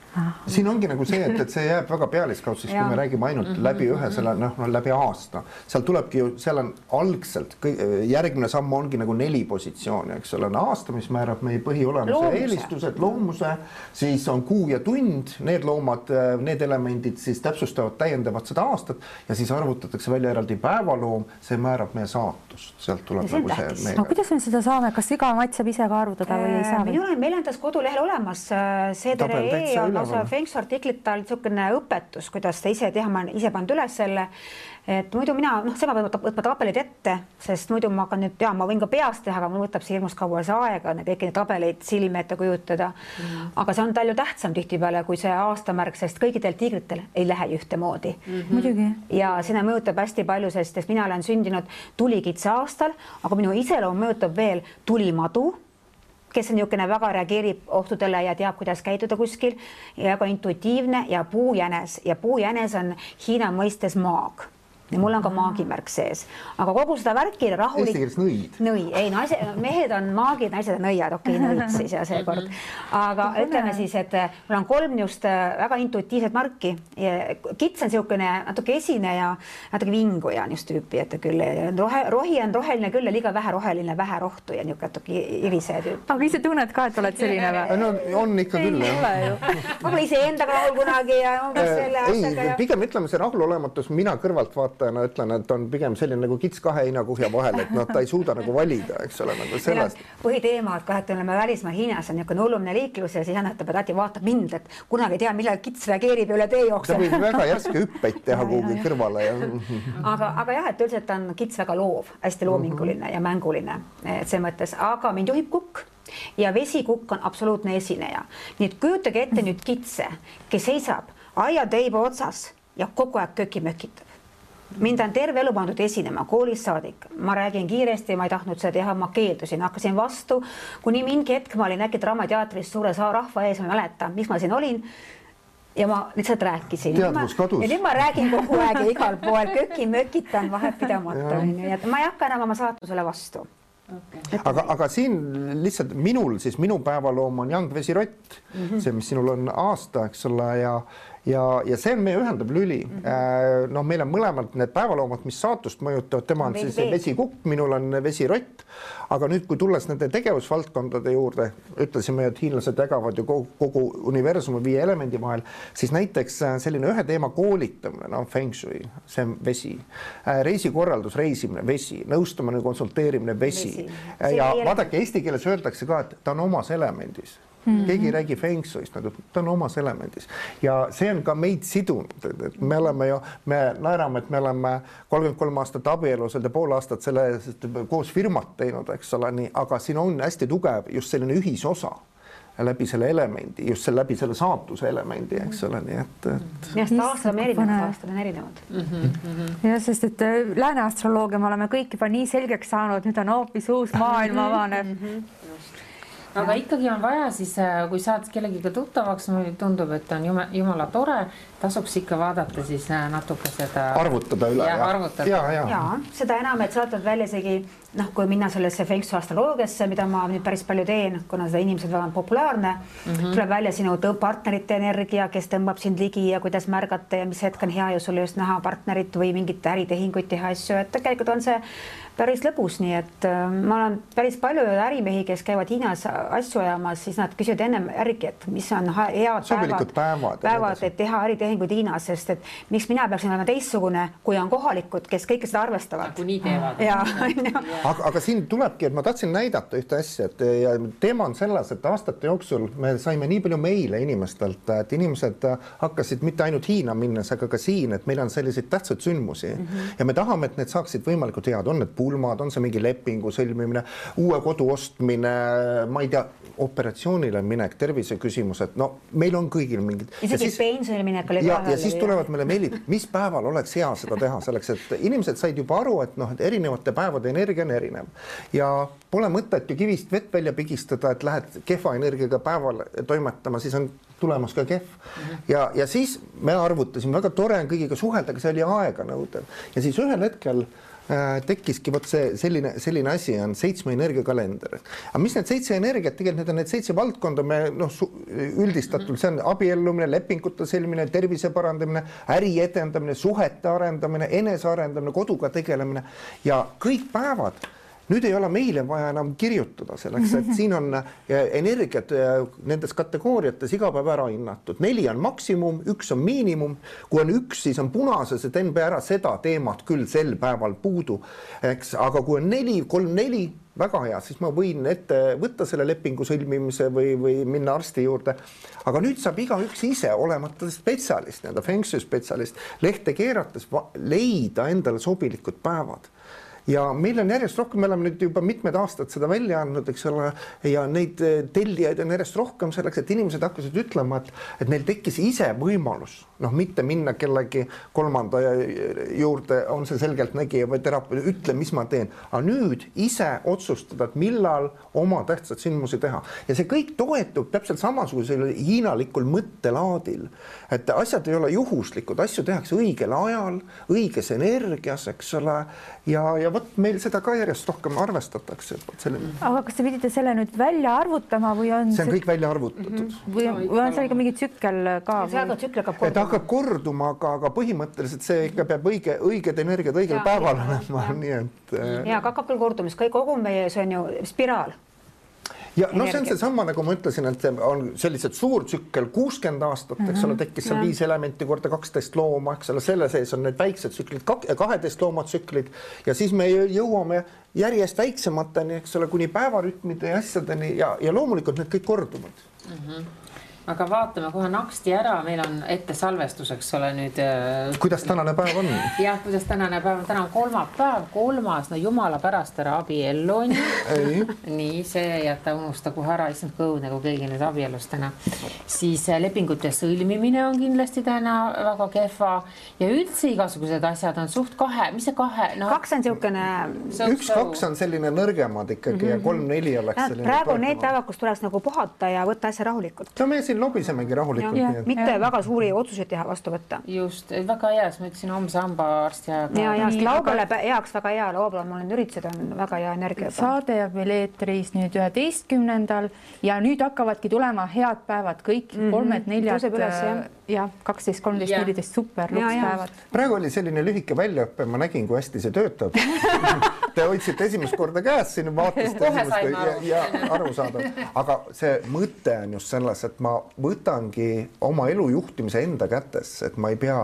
[SPEAKER 3] siin ongi nagu see, et, et see jääb väga pealiskaudseks, kui me räägime ainult mm -hmm. läbi ühe selle noh, no läbi aasta, seal tulebki ju, seal on algselt järgmine samm ongi nagu neli positsiooni, eks ole, on aasta, mis määrab meie põhiolemuse eelistused, loomuse, siis on kuu ja tund, need loomad, need elemendid siis täpsustavad, täiendavad seda aastat ja siis arvutatakse välja eraldi päevaloom, see määrab meie saatust, sealt tuleb see nagu see.
[SPEAKER 4] no kuidas me seda saame, kas iga matt saab ise ka arvutada või ei saa?
[SPEAKER 2] minul on, meil on tas kodulehel olemas äh, CDRE on lausa Fengsu artiklitel niisugune õpetus, kuidas seda ise teha, ma olen ise pannud üles selle et muidu mina, noh, see ma pean võtma tabelid ette, sest muidu ma hakkan nüüd, jaa, ma võin ka peast teha, aga mul võtab see hirmus kaua see aega, kõiki neid tabeleid silme ette kujutada. Mm.. aga see on palju tähtsam tihtipeale kui see aastamärk, sest kõikidel tiigritel ei lähe ühtemoodi.
[SPEAKER 4] Mm. -hmm.
[SPEAKER 2] ja sinna mõjutab hästi palju, sest, sest mina olen sündinud tulikitse aastal, aga minu iseloom mõjutab veel tulimadu kes on niisugune väga reageerib ohtudele ja teab, kuidas käituda kuskil ja ka intuitiivne ja puujänes. Ja puujänes on Hiina mõistes maag ja mul on ka maagimärk sees, aga kogu seda värki rahulik.
[SPEAKER 3] Eesti keeles nõid.
[SPEAKER 2] nõi, ei naise, mehed on maagid, naised on nõiad, okei okay,, nõid [laughs] siis ja seekord. aga ütleme siis, et äh, mul on kolm niisugust äh, väga intuitiivset marki. kits on niisugune natuke esine ja natuke vinguja niisugust tüüpi, et küll rohe, rohi on roheline küll ja liiga vähe roheline, vähe rohtu ja niisugune natuke iriseja tüüp.
[SPEAKER 4] aga ise tunned ka, et oled selline või?
[SPEAKER 3] no on ikka küll
[SPEAKER 2] jah. võib-olla iseendaga rahul kunagi ja umbes
[SPEAKER 3] selle asjaga. ei, pigem ütleme see rahulolematus, mina kõrvalt vaatan vaatajana ütlen, et on pigem selline nagu kits kahe heinakuhja vahel, et noh, ta ei suuda nagu valida, eks ole, nagu sellest.
[SPEAKER 2] põhiteema, et kohe, et oleme välismaa Hiinas on niisugune hullumine liiklus ja siis Anett Padati vaatab mind, et kunagi ei tea, millal kits reageerib ja üle tee jookseb.
[SPEAKER 3] ta võib väga järske hüppeid teha kuhugi kõrvale ja.
[SPEAKER 2] aga, aga jah, et üldiselt on kits väga loov, hästi loominguline mm -hmm. ja mänguline, et selles mõttes, aga mind juhib kukk ja vesikukk on absoluutne esineja. nii et kujutage ette nüüd kitse, kes seisab aiateiba otsas ja kogu aeg köki mökitab mind on terve elu pandud esinema koolist saadik, ma räägin kiiresti, ma ei tahtnud seda teha, ma keeldusin, hakkasin vastu, kuni mingi hetk ma olin äkki Draamateatris suure rahva ees, ma ei mäleta, miks ma siin olin. ja ma lihtsalt rääkisin.
[SPEAKER 3] teadvus kadus.
[SPEAKER 2] ja nüüd ma räägin kogu aeg ja igal pool köki-mökitan vahepidamata onju, nii et ma ei hakka enam oma saatusele vastu
[SPEAKER 3] okay.. aga, aga siin lihtsalt minul siis minu päevaloom on Young Vesirott mm, -hmm. see, mis sinul on aasta, eks ole, ja ja, ja see on meie ühendav lüli mm. -hmm. noh, meil on mõlemad need päevaloomad, mis saatust mõjutavad, tema on siis vesikukk, minul on vesirott. aga nüüd, kui tulles nende tegevusvaldkondade juurde, ütlesime, et hiinlased jagavad ju kogu, kogu universumi viie elemendi vahel, siis näiteks äh, selline ühe teema koolitamine, noh, feng shui, see on vesi. Äh, reisikorraldus, reisimine, vesi, nõustamine, konsulteerimine, vesi, vesi.. ja vaadake, eesti keeles öeldakse ka, et ta on omas elemendis Mm -hmm. keegi ei räägi feng shui'st nagu ta on omas elemendis ja see on ka meid sidunud, et me oleme ju, me naerame, et me oleme kolmkümmend kolm aastat abielus ja pool aastat selle koos firmat teinud, eks ole, nii, aga siin on hästi tugev just selline ühisosa läbi selle elemendi, just selle läbi selle saatuse elemendi, eks ole, nii et, et.
[SPEAKER 2] jah, sest aastad on erinevad, aastad on erinevad mm.
[SPEAKER 4] -hmm. jah, sest et äh, lääne astroloogia me oleme kõik juba nii selgeks saanud, nüüd on hoopis uus maailm avaneb mm. -hmm
[SPEAKER 1] aga ikkagi on vaja siis, äh, kui saad kellegiga tuttavaks, mulle tundub, et on jumala, jumala tore, tasuks ikka vaadata siis äh, natuke seda.
[SPEAKER 3] arvutada üle.
[SPEAKER 1] jah, arvutada.
[SPEAKER 2] ja, ja. ja, seda enam, et saatad välja isegi noh, kui minna sellesse Feng Shui astroloogiasse, mida ma nüüd päris palju teen, kuna seda inimesed väga populaarne mm, -hmm. tuleb välja sinu partnerite energia, kes tõmbab sind ligi ja kuidas märgata ja mis hetk on hea ju sul just näha partnerit või mingit äritehinguid teha asju, et tegelikult on see päris lõbus, nii et äh, ma olen päris palju ärimehi, kes käivad Hiinas asju ajamas, siis nad küsivad ennem järgi, et mis on head
[SPEAKER 3] päevad,
[SPEAKER 2] päevad, päevad, et teha äritehinguid Hiinas, sest et miks mina peaksin olema teistsugune, kui on kohalikud, kes kõike seda arvestavad.
[SPEAKER 1] nagunii teevad.
[SPEAKER 2] ja,
[SPEAKER 3] aga, aga siin tulebki, et ma tahtsin näidata ühte asja, et ja teema on selles, et aastate jooksul me saime nii palju meile inimestelt, et inimesed hakkasid mitte ainult Hiina minnes, aga ka siin, et meil on selliseid tähtsaid sündmusi mm -hmm. ja me tahame, et need saaksid võimalikult head, on need pulmad, on see mingi lepingu sõlmimine, uue kodu ostmine, ma ei tea, operatsioonile minek, terviseküsimused, no meil on kõigil mingid.
[SPEAKER 2] isegi pensionile minek
[SPEAKER 3] oli. ja, ja siis tulevad meile meilid, mis päeval oleks hea seda teha selleks, et inimesed said juba aru, et noh, et erinevate päevade energia on erinev ja pole mõtet ju kivist vett välja pigistada, et lähed kehva energiaga päeval toimetama, siis on tulemus ka kehv ja, ja siis me arvutasime, väga tore on kõigiga suhelda, aga see oli aeganõudev ja siis ühel hetkel Äh, tekkiski vot see selline, selline asi on seitsme energiakalender. aga mis need seitse energiat, tegelikult need on need seitse valdkonda, me noh, üldistatult see on abiellumine, lepingute sõlmimine, tervise parandamine, äri edendamine, suhete arendamine, enesearendamine, koduga tegelemine ja kõik päevad nüüd ei ole meile vaja enam kirjutada selleks, et siin on energiat nendes kategooriates iga päev ära hinnatud, neli on maksimum, üks on miinimum. kui on üks, siis on punases, et NB ära seda teemat küll sel päeval puudu, eks, aga kui on neli, kolm, neli väga hea, siis ma võin ette võtta selle lepingu sõlmimise või, või minna arsti juurde. aga nüüd saab igaüks ise, olemata spetsialist, nii-öelda feng shui spetsialist, lehte keerates leida endale sobilikud päevad ja meil on järjest rohkem, me oleme nüüd juba mitmed aastad seda välja andnud, eks ole, ja neid eh, tellijaid on järjest rohkem selleks, et inimesed hakkasid ütlema, et, et neil tekkis ise võimalus. Noh, mitte minna kellegi kolmanda juurde, on see selgeltnägija või terapeut, ütle, mis ma teen, aga nüüd ise otsustada, et millal oma tähtsad sündmusi teha. Ja see kõik toetub täpselt samasugusel hiinalikul mõttelaadil, et asjad ei ole juhuslikud, asju tehakse õigel ajal, õiges energias, eks ole, ja, ja vot meil seda ka järjest rohkem arvestatakse.
[SPEAKER 4] Selline... aga kas te pidite selle nüüd välja arvutama või on
[SPEAKER 3] see on kõik välja arvutatud mm -hmm.
[SPEAKER 4] või, või on seal ikka mingi tsükkel ka?
[SPEAKER 2] seal ka tsükkel hakkab korduma
[SPEAKER 3] hakkab korduma, aga, aga põhimõtteliselt see ikka peab õige, õiged energiad õigel ja, päeval olema, nii et.
[SPEAKER 2] ja hakkab küll korduma, sest kõik kogu meie, see on ju spiraal
[SPEAKER 3] ja noh, see on seesama, nagu ma ütlesin, et on sellised suur tsükkel, kuuskümmend aastat, eks mm -hmm. ole, tekkis seal ja. viis elementi korda kaksteist looma, eks ole, selle sees on need väiksed tsüklid, kaheteist looma tsüklid ja siis me jõuame järjest väiksemateni, eks ole, kuni päevarütmide ja asjadeni ja, ja loomulikult need kõik korduvad mm.
[SPEAKER 1] -hmm aga vaatame kohe naksti ära, meil on ette salvestus, eks ole nüüd.
[SPEAKER 3] Äh, kuidas tänane päev on? [laughs]
[SPEAKER 1] jah, kuidas tänane päev on, täna on kolmapäev, kolmas, no jumala pärast ära abiellu on ju. [laughs] nii, see jäta, unusta kohe ära, issand ka õudne, kui keegi nüüd abiellus täna. siis äh, lepingute sõlmimine on kindlasti täna väga kehva ja üldse igasugused asjad on suht kahe, mis see kahe
[SPEAKER 2] no,? kaks on niisugune.
[SPEAKER 3] üks-kaks on selline nõrgemad ikkagi mm -hmm. ja mhm. kolm-neli oleks.
[SPEAKER 2] praegu on need päevad, kus tuleks nagu puhata ja võtta asja rahulikult.
[SPEAKER 3] no me siin lobisemegi rahulikult.
[SPEAKER 2] Mitte ja. väga suuri otsuseid teha, vastu võtta.
[SPEAKER 1] just, väga hea, siis ma ütlesin homse hambaarsti
[SPEAKER 2] ja. ja, ja laupäevale heaks väga hea, laupäeval mul need üritused on väga hea energia.
[SPEAKER 4] saade jääb meil eetris nüüd üheteistkümnendal ja nüüd hakkavadki tulema head päevad, kõik mm -hmm. kolmed-neljad jah, kaksteist, kolmteist, neliteist, super lukspäevad.
[SPEAKER 3] praegu oli selline lühike väljaõpe, ma nägin, kui hästi see töötab [laughs] Te hoidsite esimest korda käes siin, vaatasite esimest ja, ja arusaadav, aga see mõte on just selles, et ma võtangi oma elu juhtimise enda kätesse, et ma ei pea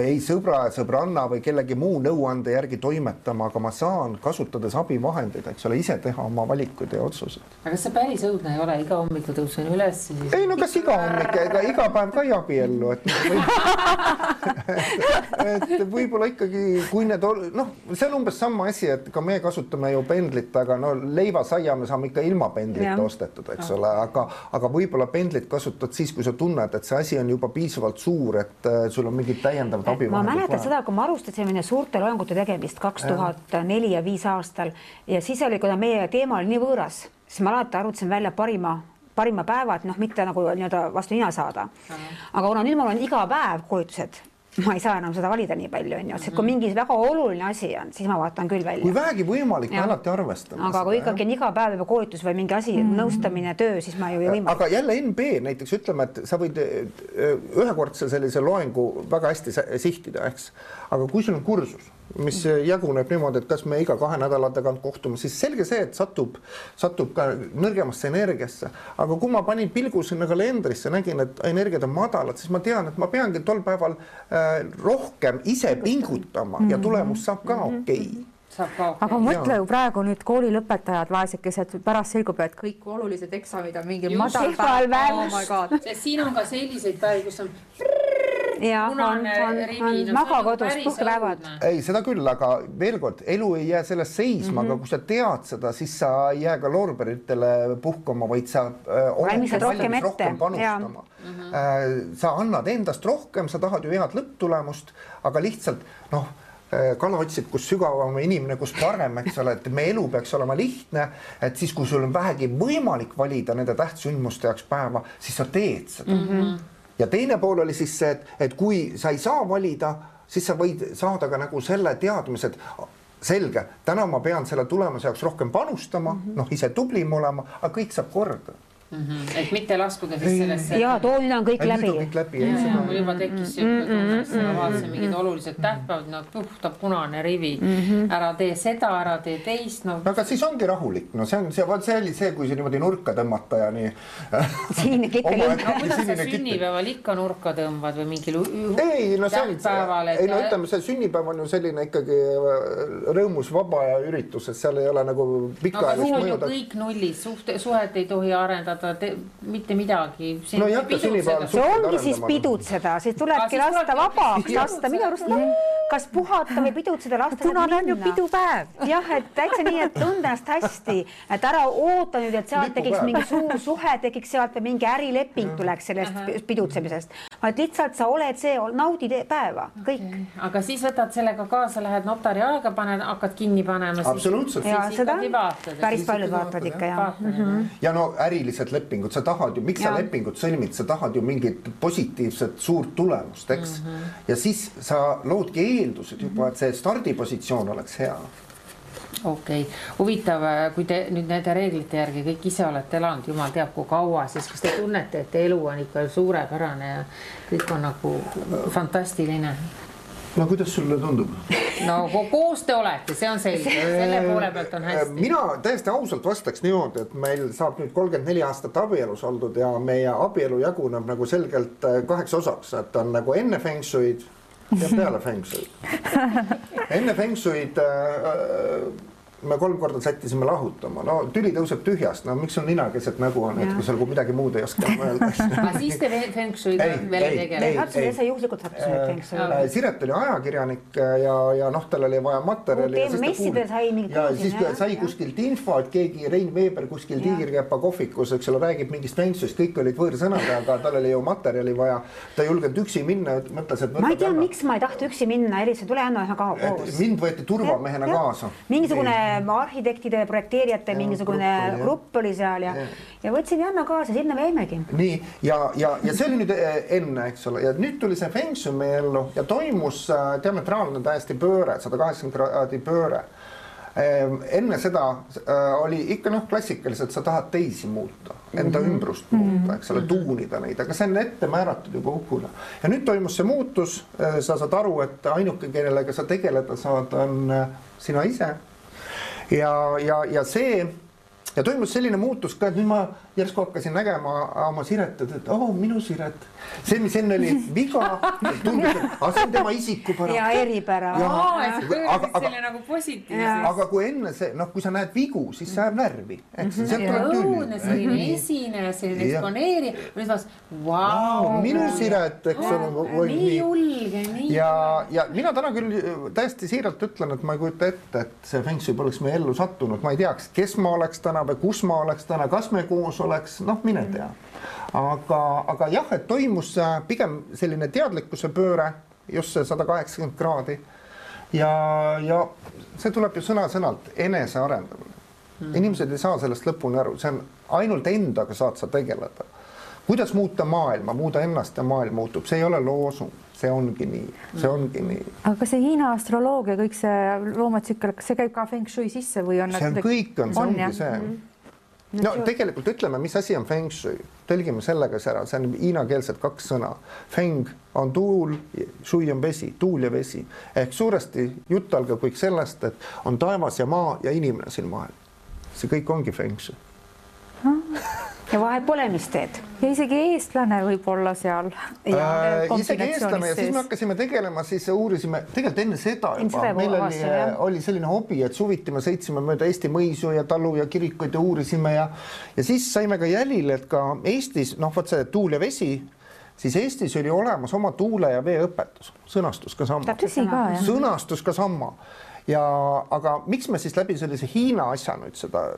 [SPEAKER 3] ei sõbra sõbranna või kellegi muu nõuande järgi toimetama, aga ma saan kasutades abivahendeid, eks ole, ise teha oma valikuid ja otsuseid.
[SPEAKER 1] aga kas see päris õudne ei ole, iga hommik tõusen üles siis?
[SPEAKER 3] ei no kas iga hommik, ega iga päev ka ei abiellu ju, et et, et võib-olla ikkagi, kui need noh, see on umbes sama asi, et ka me kasutame ju pendlit, aga no leivasaia me saame ikka ilma pendlita ostetud, eks ole, aga, aga võib-olla pendlit kasutad siis, kui sa tunned, et see asi on juba piisavalt suur, et äh, sul on mingid täiendavad abivahendid.
[SPEAKER 2] ma mäletan seda, kui me alustasime suurte loengute tegemist kaks tuhat neli ja viis aastal ja siis oli, kuna meie teema oli nii võõras, siis ma alati arvutasin välja parima parima päeva, et noh, mitte nagu nii-öelda vastu nina saada. aga kuna nüüd mul on iga päev koolitused, ma ei saa enam seda valida nii palju, onju, sest kui mingi väga oluline asi on, siis ma vaatan küll välja.
[SPEAKER 3] kui vähegi võimalik, alati arvestame.
[SPEAKER 2] aga kui ikkagi on iga päev juba koolitus või mingi asi mm., nõustamine, töö, siis ma ju ei võimalda.
[SPEAKER 3] aga jälle NB näiteks ütleme, et sa võid ühekordse sellise loengu väga hästi sihtida, eks, aga kui sul on kursus mis jaguneb niimoodi, et kas me iga kahe nädala tagant kohtume, siis selge see, et satub, satub ka nõrgemasse energiasse. aga kui ma panin pilgu sinna kalendrisse, nägin, et energiad on madalad, siis ma tean, et ma peangi tol päeval äh, rohkem ise pingutama mm -hmm. ja tulemus saab ka mhm. okei okay
[SPEAKER 4] aga mõtle ju praegu nüüd koolilõpetajad, vaesekesed, pärast selgub, et kõik olulised eksamid on mingil madal päev.
[SPEAKER 1] Oh siin on ka selliseid päevi, kus on
[SPEAKER 2] ja on, on, on magakodus puhkepäevad.
[SPEAKER 3] ei, seda küll, aga veel kord, elu ei jää sellest seisma mm, -hmm. aga mhm. kui sa tead seda, siis sa ei jää ka loorberitele puhkama, vaid sa äh, oled valmis rohkem, rohkem panustama. Mm -hmm. äh, sa annad endast rohkem, sa tahad ju head lõpptulemust, aga lihtsalt noh äh, kala otsib, kus sügavam inimene, kus parem, eks ole, et meie elu peaks olema lihtne, et siis, kui sul on vähegi võimalik valida nende tähtsündmuste jaoks päeva, siis sa teed seda mm. -hmm ja teine pool oli siis see, et, et kui sa ei saa valida, siis sa võid saada ka nagu selle teadmise, et selge, täna ma pean selle tulemuse jaoks rohkem panustama mm, -hmm. noh, ise tublim olema, aga kõik saab korda
[SPEAKER 1] Mm -hmm. et mitte laskuda siis sellesse.
[SPEAKER 2] ja too nüüd on kõik läbi.
[SPEAKER 3] kõik läbi.
[SPEAKER 1] mul juba tekkis siuke tunne, et ma vaatasin mingid olulised tähtpäevad, no puhta punane rivi mm, -hmm. ära tee seda, ära tee teist, no.
[SPEAKER 3] aga siis ongi rahulik, no see on see, vot see oli see, kui see niimoodi nurka tõmmata ja nii.
[SPEAKER 2] sinine kittel.
[SPEAKER 1] no kuidas sa sünnipäeval ikka nurka tõmbad või mingil.
[SPEAKER 3] ei no see on, ei no ütleme, see sünnipäev on ju selline ikkagi äh, rõõmus, vaba ja üritus, et seal ei ole nagu pikaajalist
[SPEAKER 1] mõju. kõik nullis, suhte, suhet ei tohi arendada pidurdada mitte midagi.
[SPEAKER 3] no ei hakka sünnipäeval
[SPEAKER 2] see ongi siis pidutseda, siis tulebki lasta vabaks, [laughs] lasta minu arust mm -hmm. Kas puhata või pidutseda, lasta.
[SPEAKER 4] punane on ju pidupäev.
[SPEAKER 2] jah, et täitsa nii, et tunda ennast hästi, et ära oota nüüd, et sealt tekiks mingi suur suhe, tekiks sealt või mingi ärileping tuleks sellest pidutsemisest, vaid lihtsalt sa oled see, naudi päeva, kõik okay..
[SPEAKER 1] aga siis võtad sellega kaasa, lähed notari aega, paned, hakkad kinni panema.
[SPEAKER 3] absoluutselt.
[SPEAKER 2] ja seda päris paljud vaatavad ikka jah.
[SPEAKER 3] ja no ärilised lepingud, sa tahad ju, miks ja. sa lepingut sõlmid, sa tahad ju mingit positiivset suurt tulemust, eks mm. -hmm. ja siis sa loodki eeldused juba, et see stardipositsioon oleks hea
[SPEAKER 1] okei okay., huvitav, kui te nüüd nende reeglite järgi kõik ise olete elanud, jumal teab, kui kaua, siis kas te tunnete, et elu on ikka suurepärane ja kõik on nagu fantastiline?
[SPEAKER 3] no kuidas sulle tundub?
[SPEAKER 1] no koos te olete, see on selge, [laughs] selle poole pealt on hästi.
[SPEAKER 3] mina täiesti ausalt vastaks niimoodi, et meil saab nüüd kolmkümmend neli aastat abielus oldud ja meie abielu jaguneb nagu selgelt äh, kaheks osaks, et on nagu enne feng shui'd ja peale feng shui'd. enne feng shui'd äh, me kolm korda sättisime lahutama, no tüli tõuseb tühjast, no miks sul nina keset nägu on, et kui sa nagu midagi muud ei oska mõelda [laughs]
[SPEAKER 1] aga siis te feng shui'ga veel ei tegele?
[SPEAKER 2] sattusime ise juhuslikult sattusime feng shui'ga.
[SPEAKER 3] Siret oli ajakirjanik ja, ja noh, tal oli vaja materjali.
[SPEAKER 2] messidel sai mingit.
[SPEAKER 3] ja siis sai kuskilt info, et keegi Rein Veeber kuskil Tiigrikepa kohvikus, eks ole, räägib mingist feng shui'st, kõik olid võõrsõnad, aga tal oli ju materjali vaja. ta ei julgenud üksi minna, mõtles, et.
[SPEAKER 2] ma ei tea, miks ma ei tahtnud üksi minna, Elis, tule Anno ühe kaua koos.
[SPEAKER 3] mind võeti turvamehena kaasa.
[SPEAKER 2] mingisugune arhitektide, projekteerijate ja, mingisugune grupp, grupp oli seal ja, ja, ja võtsin Janno kaasa, sinna me jäimegi.
[SPEAKER 3] nii ja, ja, ja see oli nüüd eh, enne, eks ole, ja nüüd tuli see Feng Shui meie ellu ja toimus äh, diametraalne täiesti pööre, sada kaheksakümmend kraadi pööre ehm, enne seda äh, oli ikka noh, klassikaliselt sa tahad teisi muuta, enda mm -hmm. ümbrust muuta, eks ole, tuunida neid, aga see on ette määratud juba hukuna. ja nüüd toimus see muutus, äh, sa saad aru, et ainuke, kellega sa tegeleda saad, on sina ise ja, ja, ja see ja toimus selline muutus ka, et nüüd ma järsku hakkasin nägema oma Siret, et oh, minu Siret. see, mis enne oli viga, tundus, et aga see on tema isikupära.
[SPEAKER 2] ja eripära.
[SPEAKER 1] aga, aga, nagu
[SPEAKER 3] aga kui enne see, noh, kui sa näed vigu, siis see ajab närvi, eks.
[SPEAKER 1] õudne selline esineja, selline eksponeerija, nüüd vaatasin, vau.
[SPEAKER 3] minu Siret, eks ole.
[SPEAKER 1] nii julge, nii.
[SPEAKER 3] ja, ja mina täna küll täiesti siiralt ütlen, et ma ei kujuta ette, et see Feng Shui poleks meie ellu sattunud, ma ei teaks, kes ma oleks täna või kus ma oleks täna, kas me koos oleks, noh, mine tea. aga, aga jah, et toimus äh, pigem selline teadlikkuse pööre, just see sada kaheksakümmend kraadi. ja, ja see tuleb ju sõna-sõnalt enesearendamine mm.. inimesed ei saa sellest lõpuni aru, see on ainult endaga saad sa tegeleda. kuidas muuta maailma, muuda ennast ja maailm muutub, see ei ole loosung see ongi nii, see ongi nii.
[SPEAKER 4] aga see Hiina astroloogia, kõik see loomatsükkel, kas see käib ka feng shui sisse või on?
[SPEAKER 3] see on kõik on, see on, ongi see mm. -hmm no tegelikult ütleme, mis asi on feng shui, tõlgime sellega ära, see on hiinakeelsed kaks sõna. Feng on tuul, shui on vesi, tuul ja vesi ehk suuresti jutt algab kõik sellest, et on taevas ja maa ja inimene siin vahel. see kõik ongi feng shui [laughs]
[SPEAKER 2] ja vahet pole, mis teed.
[SPEAKER 4] ja isegi eestlane võib olla seal.
[SPEAKER 3] Äh, isegi eestlane ja siis me hakkasime tegelema, siis uurisime tegelikult enne seda juba, meil oli, oli selline hobi, et suviti me sõitsime mööda Eesti mõisu ja talu ja kirikuid ja uurisime ja ja siis saime ka jälile, et ka Eestis noh, vot see tuul ja vesi siis Eestis oli olemas oma tuule ja vee õpetus, sõnastus ka sama. sõnastus ka sama. Ja aga miks me siis läbi sellise Hiina asja nüüd seda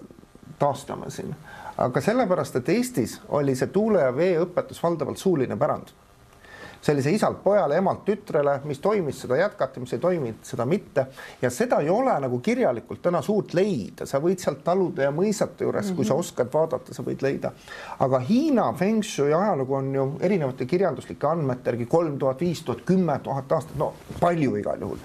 [SPEAKER 3] taastame siin aga sellepärast, et Eestis oli see tuule ja vee õpetus valdavalt suuline pärand sellise isalt pojale, emalt tütrele, mis toimis, seda jätkati, mis ei toiminud, seda mitte. ja seda ei ole nagu kirjalikult täna suurt leida, sa võid sealt talude ja mõisate juures mm, -hmm. kui sa mhm. oskad vaadata, sa võid leida. aga Hiina feng shui ajalugu on ju erinevate kirjanduslike andmete järgi kolm tuhat, viis tuhat, kümme tuhat aastat, no palju igal juhul.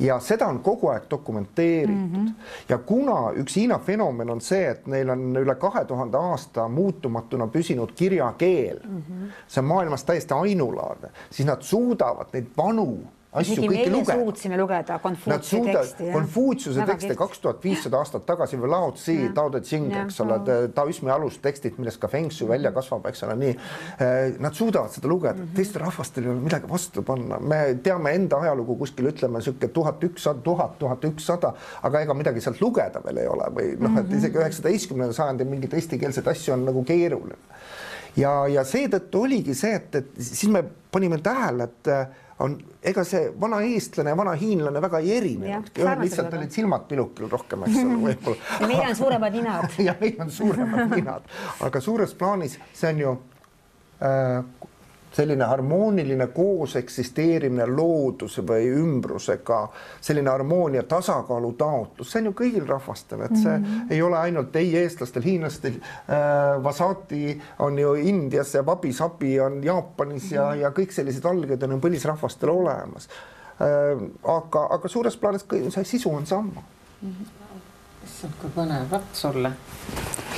[SPEAKER 3] ja seda on kogu aeg dokumenteeritud mm. -hmm. ja kuna üks Hiina fenomen on see, et neil on üle kahe tuhande aasta muutumatuna püsinud kirjakeel mm, -hmm. see on maailmas täiesti ainulaadne siis nad suudavad neid vanu asju kõiki lugeda.
[SPEAKER 2] suutsime lugeda Konfutsiuse teksti.
[SPEAKER 3] Konfutsiuse tekste kaks tuhat viissada aastat tagasi või Lao Tzu, Tao Te Ching, eks ole, taoismi alustekstid, millest ka Feng Shui välja kasvab, eks ole, nii. Eh, nad suudavad seda lugeda mm -hmm., teistel rahvastel ei ole midagi vastu panna, me teame enda ajalugu kuskil ütleme sihuke tuhat ükssada, tuhat, tuhat ükssada, aga ega midagi sealt lugeda veel ei ole või noh, et isegi üheksateistkümnenda sajandi mingeid eestikeelseid asju on nagu keeruline ja, ja seetõttu oligi see, et, et siis me panime tähele, et äh, on, ega see vana eestlane ja vana hiinlane väga ei erinenudki, ühel lihtsalt olid silmad pilukil rohkem, eks ole, võib-olla.
[SPEAKER 2] ja meil on suuremad ninad. [laughs]
[SPEAKER 3] ja meil on suuremad ninad, aga suures plaanis see on ju äh, selline harmooniline koos eksisteerimine looduse või ümbrusega, selline harmoonia tasakaalu taotlus, see on ju kõigil rahvastel, et see mm -hmm. ei ole ainult ei eestlastel, hiinlastel äh,. Vasati on ju Indias ja Wabi-Sabi on Jaapanis mm -hmm. ja, ja kõik sellised alged on ju põlisrahvastel olemas äh,. aga, aga suures plaanis see sisu on sama mm. -hmm
[SPEAKER 1] issand, kui põnev, vot sulle.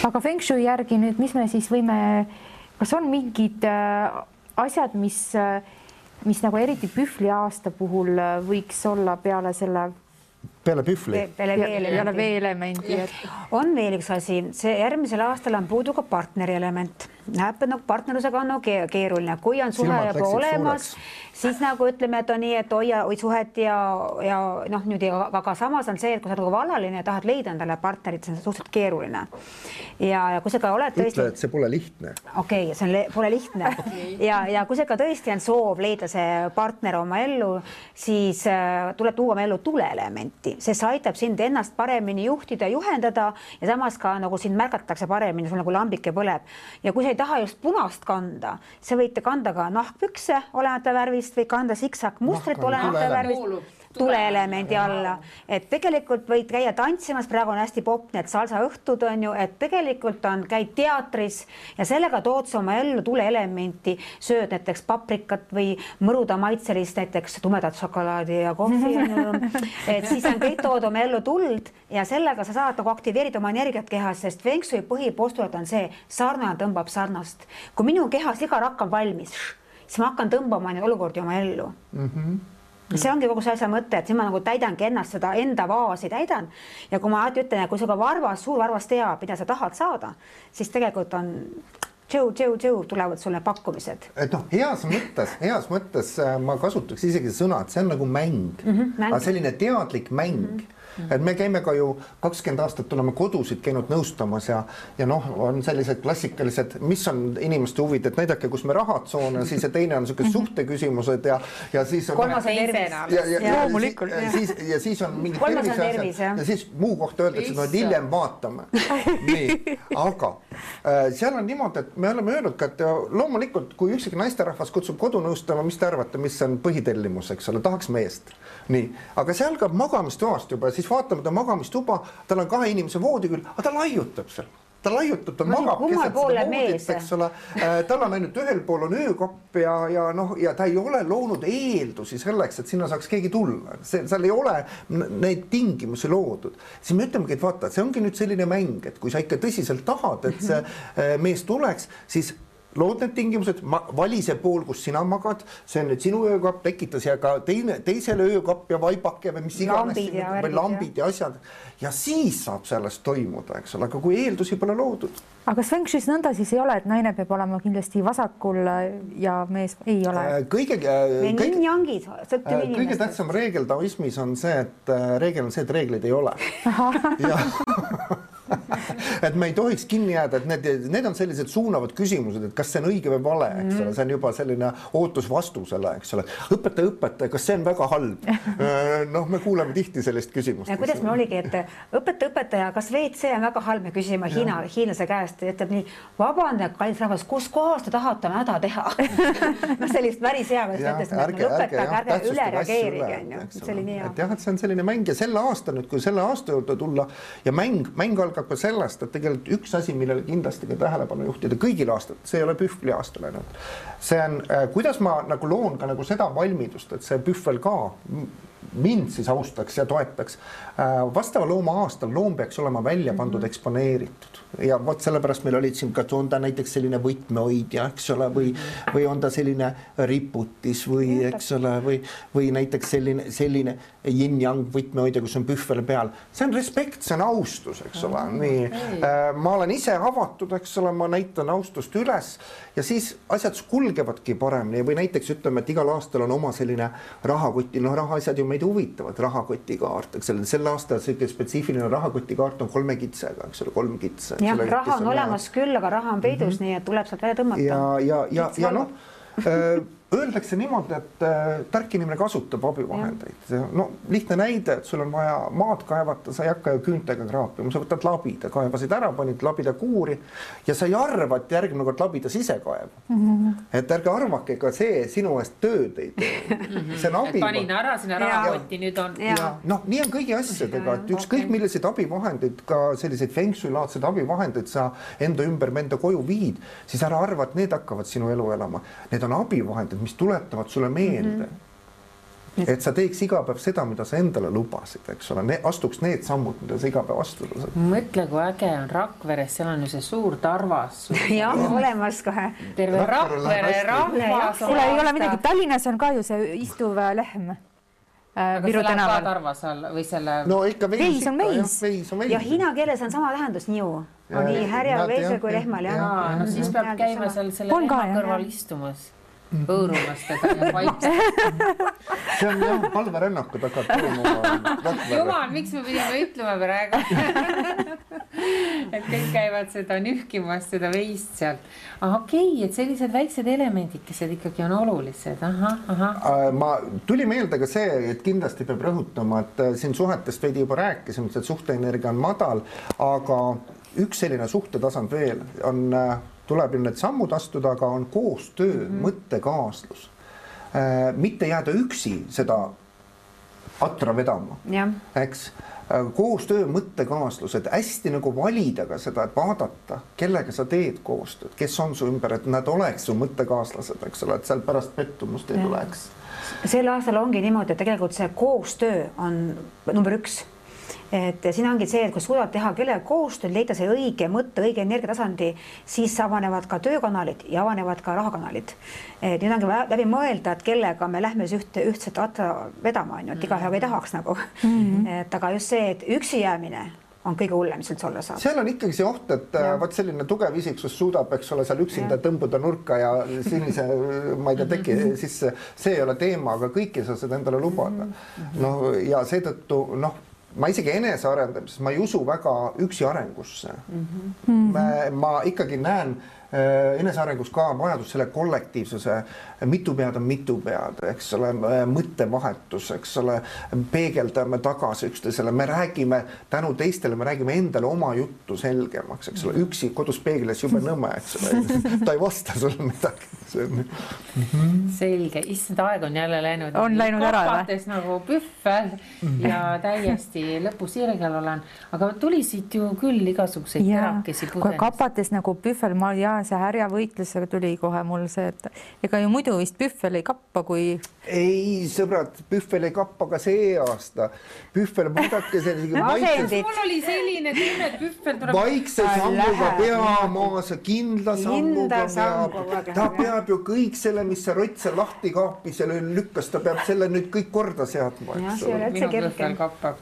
[SPEAKER 4] aga Feng Shui järgi nüüd, mis me siis võime, kas on mingid äh, asjad, mis äh, mis nagu eriti pühvli aasta puhul võiks olla peale selle
[SPEAKER 3] peale pühvli.
[SPEAKER 4] peale et.
[SPEAKER 2] on veel üks asi, see järgmisel aastal on puudu ka partneri element näeb, et nagu partnerlusega on nagu keeruline, kui on suhe juba olemas, siis nagu ütleme, et on nii, et hoia, hoid suhet ja, ja noh, nüüd ja aga samas on see, et kui sa oled nagu vallaline ja tahad leida endale partnerit, see on suhteliselt keeruline. ja, ja kui sa ka oled
[SPEAKER 3] tõesti. ütle, et see pole lihtne.
[SPEAKER 2] okei okay,, see on, pole lihtne ja, ja kui see ka tõesti on soov leida see partner oma ellu, siis äh, tuleb tuua oma ellu tuleelementi, sest see aitab sind ennast paremini juhtida, juhendada ja samas ka nagu sind märgatakse paremini, sul nagu lambike põleb. Ja kui sa ei taha just punast kanda, sa võite kanda ka nahkpükse, olenemata värvist või kanda siksak-mustrit, olenemata värvist tuleelemendi alla, et tegelikult võid käia tantsimas, praegu on hästi popp need salsaõhtud on ju, et tegelikult on, käid teatris ja sellega tood sa oma ellu tuleelementi, sööd näiteks paprikat või mõruda maitselist näiteks tumedat šokolaadi ja kohvi [laughs] et siis on kõik tood oma ellu tuld ja sellega sa saad nagu aktiveerida oma energiat kehas, sest Feng Shui põhipostulaat on see, sarnane tõmbab sarnast. kui minu kehas iga rakk on valmis, siis ma hakkan tõmbama neid olukordi oma ellu mm. -hmm see ongi kogu see asja mõte, et siis ma nagu täidangi ennast, seda enda vaasi täidan ja kui ma alati ütlen, et kui sinuga varvas, suur varvas teab, mida sa tahad saada, siis tegelikult on tšõu-tšõu-tšõu tulevad sulle pakkumised.
[SPEAKER 3] et noh, heas mõttes, heas mõttes äh, ma kasutaks isegi sõna, et see on nagu mäng mm, -hmm, mäng. aga selline teadlik mäng mm. -hmm et me käime ka ju kakskümmend aastat oleme kodusid käinud nõustamas ja, ja noh, on sellised klassikalised, mis on inimeste huvid, et näidake, kus me rahatsoon ja siis ja teine on niisugused suhteküsimused ja, ja siis on.
[SPEAKER 2] kolmas on tervis.
[SPEAKER 3] loomulikult. siis, ja siis on mingid terviseasjad ja siis muu kohta öeldakse, no et hiljem vaatame. [laughs] nii, aga seal on niimoodi, et me oleme öelnud ka, et loomulikult, kui üksik naisterahvas kutsub kodu nõustama, mis te arvate, mis on põhitellimus, eks ole, tahaks meest. Nii, aga see algab magamistoast juba, siis vaatame ta magamistuba, tal on kahe inimese voodi küll, aga ta laiutab seal ta laiutab, ta magab keset seda voodit, eks ole. Äh, tal on ainult ühel pool on öökopp ja, ja noh, ja ta ei ole loonud eeldusi selleks, et sinna saaks keegi tulla, see, seal ei ole neid tingimusi loodud. siis me ütlemegi, et vaata, see ongi nüüd selline mäng, et kui sa ikka tõsiselt tahad, et see [laughs] äh, mees tuleks, siis lood need tingimused, vali see pool, kus sina magad, see on nüüd sinu öökapp, tekita siia ka teine, teisele öökapp ja vaibake või mis iganes või lambid ja asjad ja siis saab sellest toimuda, eks ole, aga kui eeldusi pole loodud.
[SPEAKER 4] aga Feng Shui's nõnda siis ei ole, et naine peab olema kindlasti vasakul ja mees ei ole?
[SPEAKER 3] Äh, kõige,
[SPEAKER 2] äh, kõige,
[SPEAKER 3] äh, kõige tähtsam reegel taoismis on see, et reegel on see, et reegleid ei ole. [laughs] [laughs] et me ei tohiks kinni jääda, et need, need on sellised suunavad küsimused, et kas see on õige või vale, eks ole, see on juba selline ootus vastusele, eks ole. õpetaja, õpetaja, kas see on väga halb? Äh, noh, me kuuleme tihti sellist küsimust.
[SPEAKER 2] kuidas meil oligi, et õpetaja, õpetaja, kas WC on väga halb, me küsime Hiina, hiinlase käest, ütleb nii, vabandage, kallis rahvas, kus kohas te tahate oma häda teha [laughs] noh, sellist päris hea, ma just ütlesin, et lõpetage, ärge üle reageerige, onju. see oli nii hea.
[SPEAKER 3] et jah, et see on selline mäng ja sel aastal nüüd, kui selle aasta juurde tulla ja mäng, mäng algab algab ka sellest, et tegelikult üks asi, millele kindlasti ka tähelepanu juhtida kõigil aastatel, see ei ole pühvli aastal ainult. see on, äh, kuidas ma nagu loon ka nagu seda valmidust, et see pühvel ka mind siis austaks ja toetaks. Äh, vastava looma aastal loom peaks olema välja pandud mm -hmm. eksponeeritud ja vot sellepärast meil olid siin ka, on ta näiteks selline võtmehoidja, eks ole, või, või on ta selline riputis või eks ole, või, või näiteks selline, selline yin-yang võtmehoidja, kus on pühvel peal. see on respekt, see on austus, eks ole, nii. Äh, ma olen ise avatud, eks ole, ma näitan austust üles ja siis asjad kulgevadki paremini või näiteks ütleme, et igal aastal on oma selline rahakoti, noh, rahaasjad ju meid huvitavad, rahakotikaart, eks ole, sel aastal sihuke spetsiifiline rahakotikaart on kolme kitsega, eks ole, kolm kitsa.
[SPEAKER 2] jah, raha on olemas küll, aga raha on peidus mm, -hmm. nii et tuleb sealt välja tõmmata.
[SPEAKER 3] ja, ja, ja, ja noh Öeldakse niimoodi, et äh, tark inimene kasutab abivahendeid. no lihtne näide, et sul on vaja maad kaevata, sa ei hakka ju küüntega kraapima, sa võtad labida, kaevasid ära, panid labida kuuri ja sa ei arva, et järgmine kord labidas ise kaevab mm. -hmm. et ärge arvake, ega see sinu eest tööd ei tee. see on abi.
[SPEAKER 1] panin ära sinna rahakotti, nüüd on.
[SPEAKER 3] noh, nii on kõigi asjadega, et ükskõik okay. milliseid abivahendeid, ka selliseid feng shui laadseid abivahendeid sa enda ümber, enda koju viid, siis ära arva, et need hakkavad sinu elu elama. Need on abivahendid mis tuletavad sulle meelde mm. -hmm et sa teeks iga päev seda, mida sa endale lubasid, eks ole, astuks need sammud, mida sa iga päev astuda saad.
[SPEAKER 1] mõtle, kui äge on Rakveres, seal on ju see suur tarvas. [laughs]
[SPEAKER 2] jah, olemas kohe.
[SPEAKER 1] terve Rakvere rahvas.
[SPEAKER 4] kuule, ei ole midagi, Tallinnas on ka ju see istuv lähm
[SPEAKER 1] Äh, Viru tänaval. tarvas all või selle?
[SPEAKER 3] no ikka veis,
[SPEAKER 4] veis on veis.
[SPEAKER 2] ja hiina keeles on sama tähendus niu. on nii härjal veisel kui lehmal jah.
[SPEAKER 1] ja, no siis peab käima seal selle lehma kõrval istumas hõõrumas teda ja vaikselt.
[SPEAKER 3] see on jah, palverännakud hakkavad toimuma.
[SPEAKER 1] jumal, miks me pidime ütlema praegu et kõik käivad seda nühkimas, seda veist sealt. okei okay,, et sellised väiksed elemendikesed ikkagi on olulised, ahah, ahah.
[SPEAKER 3] Äh, ma, tuli meelde ka see, et kindlasti peab rõhutama, et äh, siin suhetest veidi juba rääkisime, et suhteenergia on madal, aga üks selline suhtetasand veel on äh, tuleb ju need sammud astuda, aga on koostöö mm, -hmm. mõttekaaslus äh,. mitte jääda üksi seda atra vedama, eks äh, koostöö, mõttekaaslused, hästi nagu valida ka seda, et vaadata, kellega sa teed koostööd, kes on su ümber, et nad oleks su mõttekaaslased, eks ole, et seal pärast pettumust ei tuleks.
[SPEAKER 2] sel aastal ongi niimoodi, et tegelikult see koostöö on number üks et siin ongi see, et kui suudad teha kellegagi koostööd, leida see õige mõtte, õige energiatasandi, siis avanevad ka töökanalid ja avanevad ka rahakanalid. et nüüd ongi vaja läbi mõelda, et kellega me lähme siis ühte ühtset atra vedama, on ju, et igaühega ei tahaks nagu mm. -hmm. et aga just see, et üksi jäämine on kõige hullem, mis üldse olla saab.
[SPEAKER 3] seal on ikkagi see oht, et ja. vot selline tugev isiksus suudab, eks ole, seal üksinda ja. tõmbuda nurka ja sinise, ma ei tea, teki sisse, see ei ole teema, aga kõik ei saa seda endale lubada. no ja seetõttu noh ma isegi enesearendamises, ma ei usu väga üksi arengusse mm. -hmm. ma ikkagi näen enesearengus ka vajadus selle kollektiivsuse, mitu pead on mitu pead, eks ole, mõttevahetus, eks ole, peegeldame tagasi üksteisele, me räägime tänu teistele, me räägime endale oma juttu selgemaks, eks ole, üksi kodus peeglis jube nõme, eks ole, [laughs] ta ei vasta sulle midagi.
[SPEAKER 1] selge, issand, aeg on jälle läinud.
[SPEAKER 4] on läinud ära
[SPEAKER 1] või? nagu pühvel ja täiesti lõpusirgel olen, aga tuli siit ju küll igasuguseid terakesi.
[SPEAKER 4] kapates nagu pühvel, ma ja see härjavõitlusega tuli kohe mul see, et ega ju muidu vist Pühvel ei kappa, kui.
[SPEAKER 3] Ei, sõbrad, Pühvel ei kappa ka see aasta. Pühvel, vaadake sellise
[SPEAKER 1] vaikse. mul oli selline tunne, et Pühvel tuleb.
[SPEAKER 3] vaikse sammuga pea maas, kindla sammuga peab. ta peab ju kõik selle, mis see rott seal lahti kaapis ja lükkas, ta peab selle nüüd kõik korda seadma.
[SPEAKER 1] minu Pühvel kappab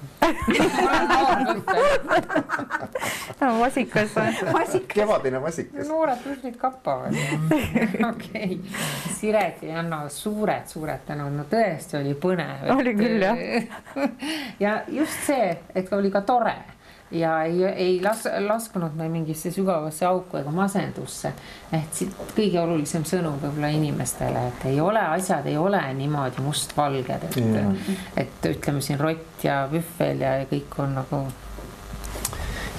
[SPEAKER 4] vasikas. [laughs]
[SPEAKER 3] kevadine vasikas.
[SPEAKER 1] noored püslid kappavad. [laughs] okei, Siret ja Janno, suured-suured tänud, no tõesti oli põnev.
[SPEAKER 4] oli küll jah. [laughs]
[SPEAKER 1] ja just see, et oli ka tore ja ei, ei las-, laskunud me mingisse sügavasse auku ega masendusse. et siit kõige olulisem sõnum võib-olla inimestele, et ei ole, asjad ei ole niimoodi mustvalged, et yeah., et ütleme siin rott ja pühvel ja kõik on nagu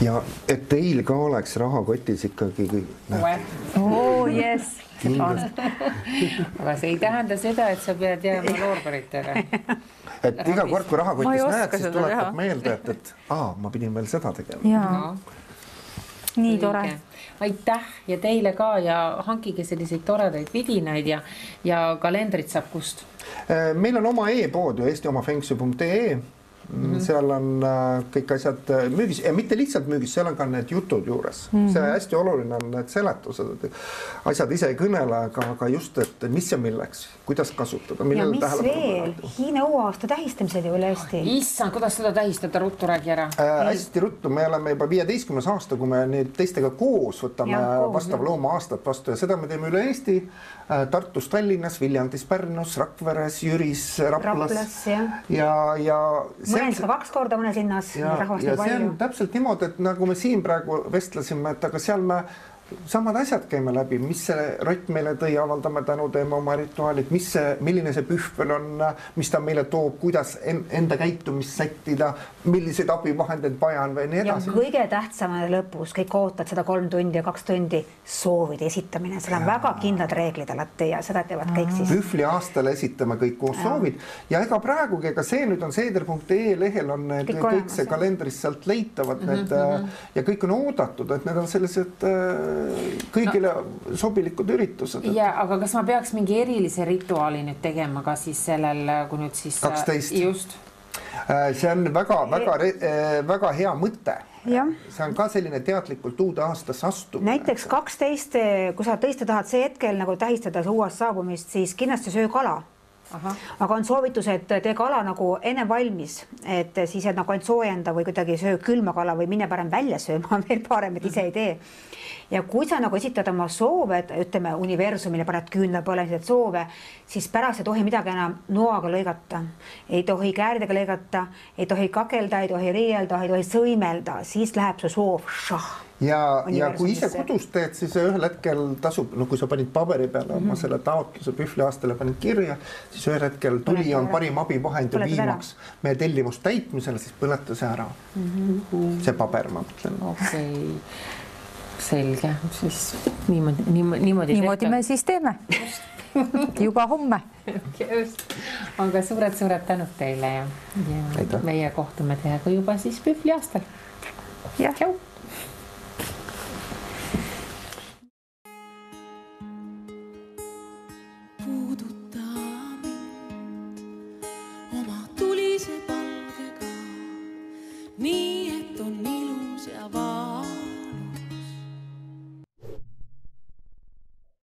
[SPEAKER 3] ja et teil ka oleks rahakotis ikkagi kõik.
[SPEAKER 4] Oh yes.
[SPEAKER 1] aga see ei tähenda seda, et sa pead jääma loorberitele.
[SPEAKER 3] et iga kord, kui rahakotis näed, siis tuletab meelde, et, et aa, ma pidin veel seda tegema.
[SPEAKER 4] No. nii tore
[SPEAKER 1] aitäh ja teile ka ja hankige selliseid toredaid vidinaid ja, ja kalendrit saab kust?
[SPEAKER 3] meil on oma e-pood ju Eesti oma fengsu.ee Mm -hmm. seal on äh, kõik asjad äh, müügis ja mitte lihtsalt müügis, seal on ka need jutud juures mm, -hmm. see hästi oluline on need seletused, asjad ise ei kõnele, aga, aga just, et mis ja milleks, kuidas kasutada.
[SPEAKER 2] ja mis veel, Hiina uueaasta tähistamised ju üle Eesti.
[SPEAKER 1] issand, kuidas seda tähistada, ruttu räägi ära
[SPEAKER 3] äh,. hästi ruttu, me oleme juba viieteistkümnes aasta, kui me nüüd teistega koos võtame vastav looma-aastat vastu ja seda me teeme üle Eesti äh,. Tartus, Tallinnas, Viljandis, Pärnus, Rakveres, Jüris, Raplas, Raplas ja, ja, ja
[SPEAKER 2] mõnes ka kaks korda mõnes linnas.
[SPEAKER 3] ja see on täpselt niimoodi, et nagu me siin praegu vestlesime, et aga seal me samad asjad käime läbi, mis see rott meile tõi, avaldame tänu, teeme oma rituaalid, mis see, milline see pühvel on, mis ta meile toob, kuidas en, enda käitumist sättida, milliseid abivahendeid vaja on või nii edasi.
[SPEAKER 2] kõige tähtsam on lõpus, kõik ootavad seda kolm tundi ja kaks tundi, soovide esitamine, seal on ja. väga kindlad reeglid alati ja seda teevad kõik siis.
[SPEAKER 3] pühvli aastal esitame kõik koos ja. soovid ja ega praegugi, ega see nüüd on seeder.ee lehel on need kõik, kõik see kalendris sealt leitavad, need mm -hmm. ja kõik on oodatud, et need on sellised äh, kõigile sobilikud üritused.
[SPEAKER 1] ja aga kas ma peaks mingi erilise rituaali nüüd tegema ka siis sellel, kui nüüd siis.
[SPEAKER 3] kaksteist.
[SPEAKER 1] just.
[SPEAKER 3] see on väga-väga, väga hea mõte see on ka selline teadlikult uude aastasse astumine.
[SPEAKER 2] näiteks kaksteist, kui sa tõesti tahad see hetkel nagu tähistada uuest saabumist, siis kindlasti söö kala. Aga on soovitus, et tee kala nagu enne valmis, et siis et nagu ainult soojenda või kuidagi söö külma kala või mine parem välja sööma, [laughs] veel parem, et ise ei tee. Ja kui sa nagu esitad oma soove, ütleme universumile paned küünla põle selliseid soove, siis pärast ei tohi midagi enam noaga lõigata, ei tohi kääridega lõigata, ei tohi kakelda, ei tohi riielda, ei tohi sõimelda, siis läheb su soov šah
[SPEAKER 3] ja, ja kui ise kodus teed, siis ühel hetkel tasub, no kui sa panid paberi peale mm -hmm. oma selle taotluse pühvliaastale panid kirja, siis ühel hetkel tuli on parim abivahend ja viimaks meie tellimust täitmisele, siis põleta see ära mm. -hmm. see paber, ma mõtlen.
[SPEAKER 1] okei okay selge, siis niimoodi, niimoodi.
[SPEAKER 4] niimoodi me siis teeme juba homme.
[SPEAKER 1] just, aga suured-suured tänud teile ja, ja Aitäh. meie kohtume teiega juba siis pühvli aastal.
[SPEAKER 4] tšau nii et on ilus ja vaba.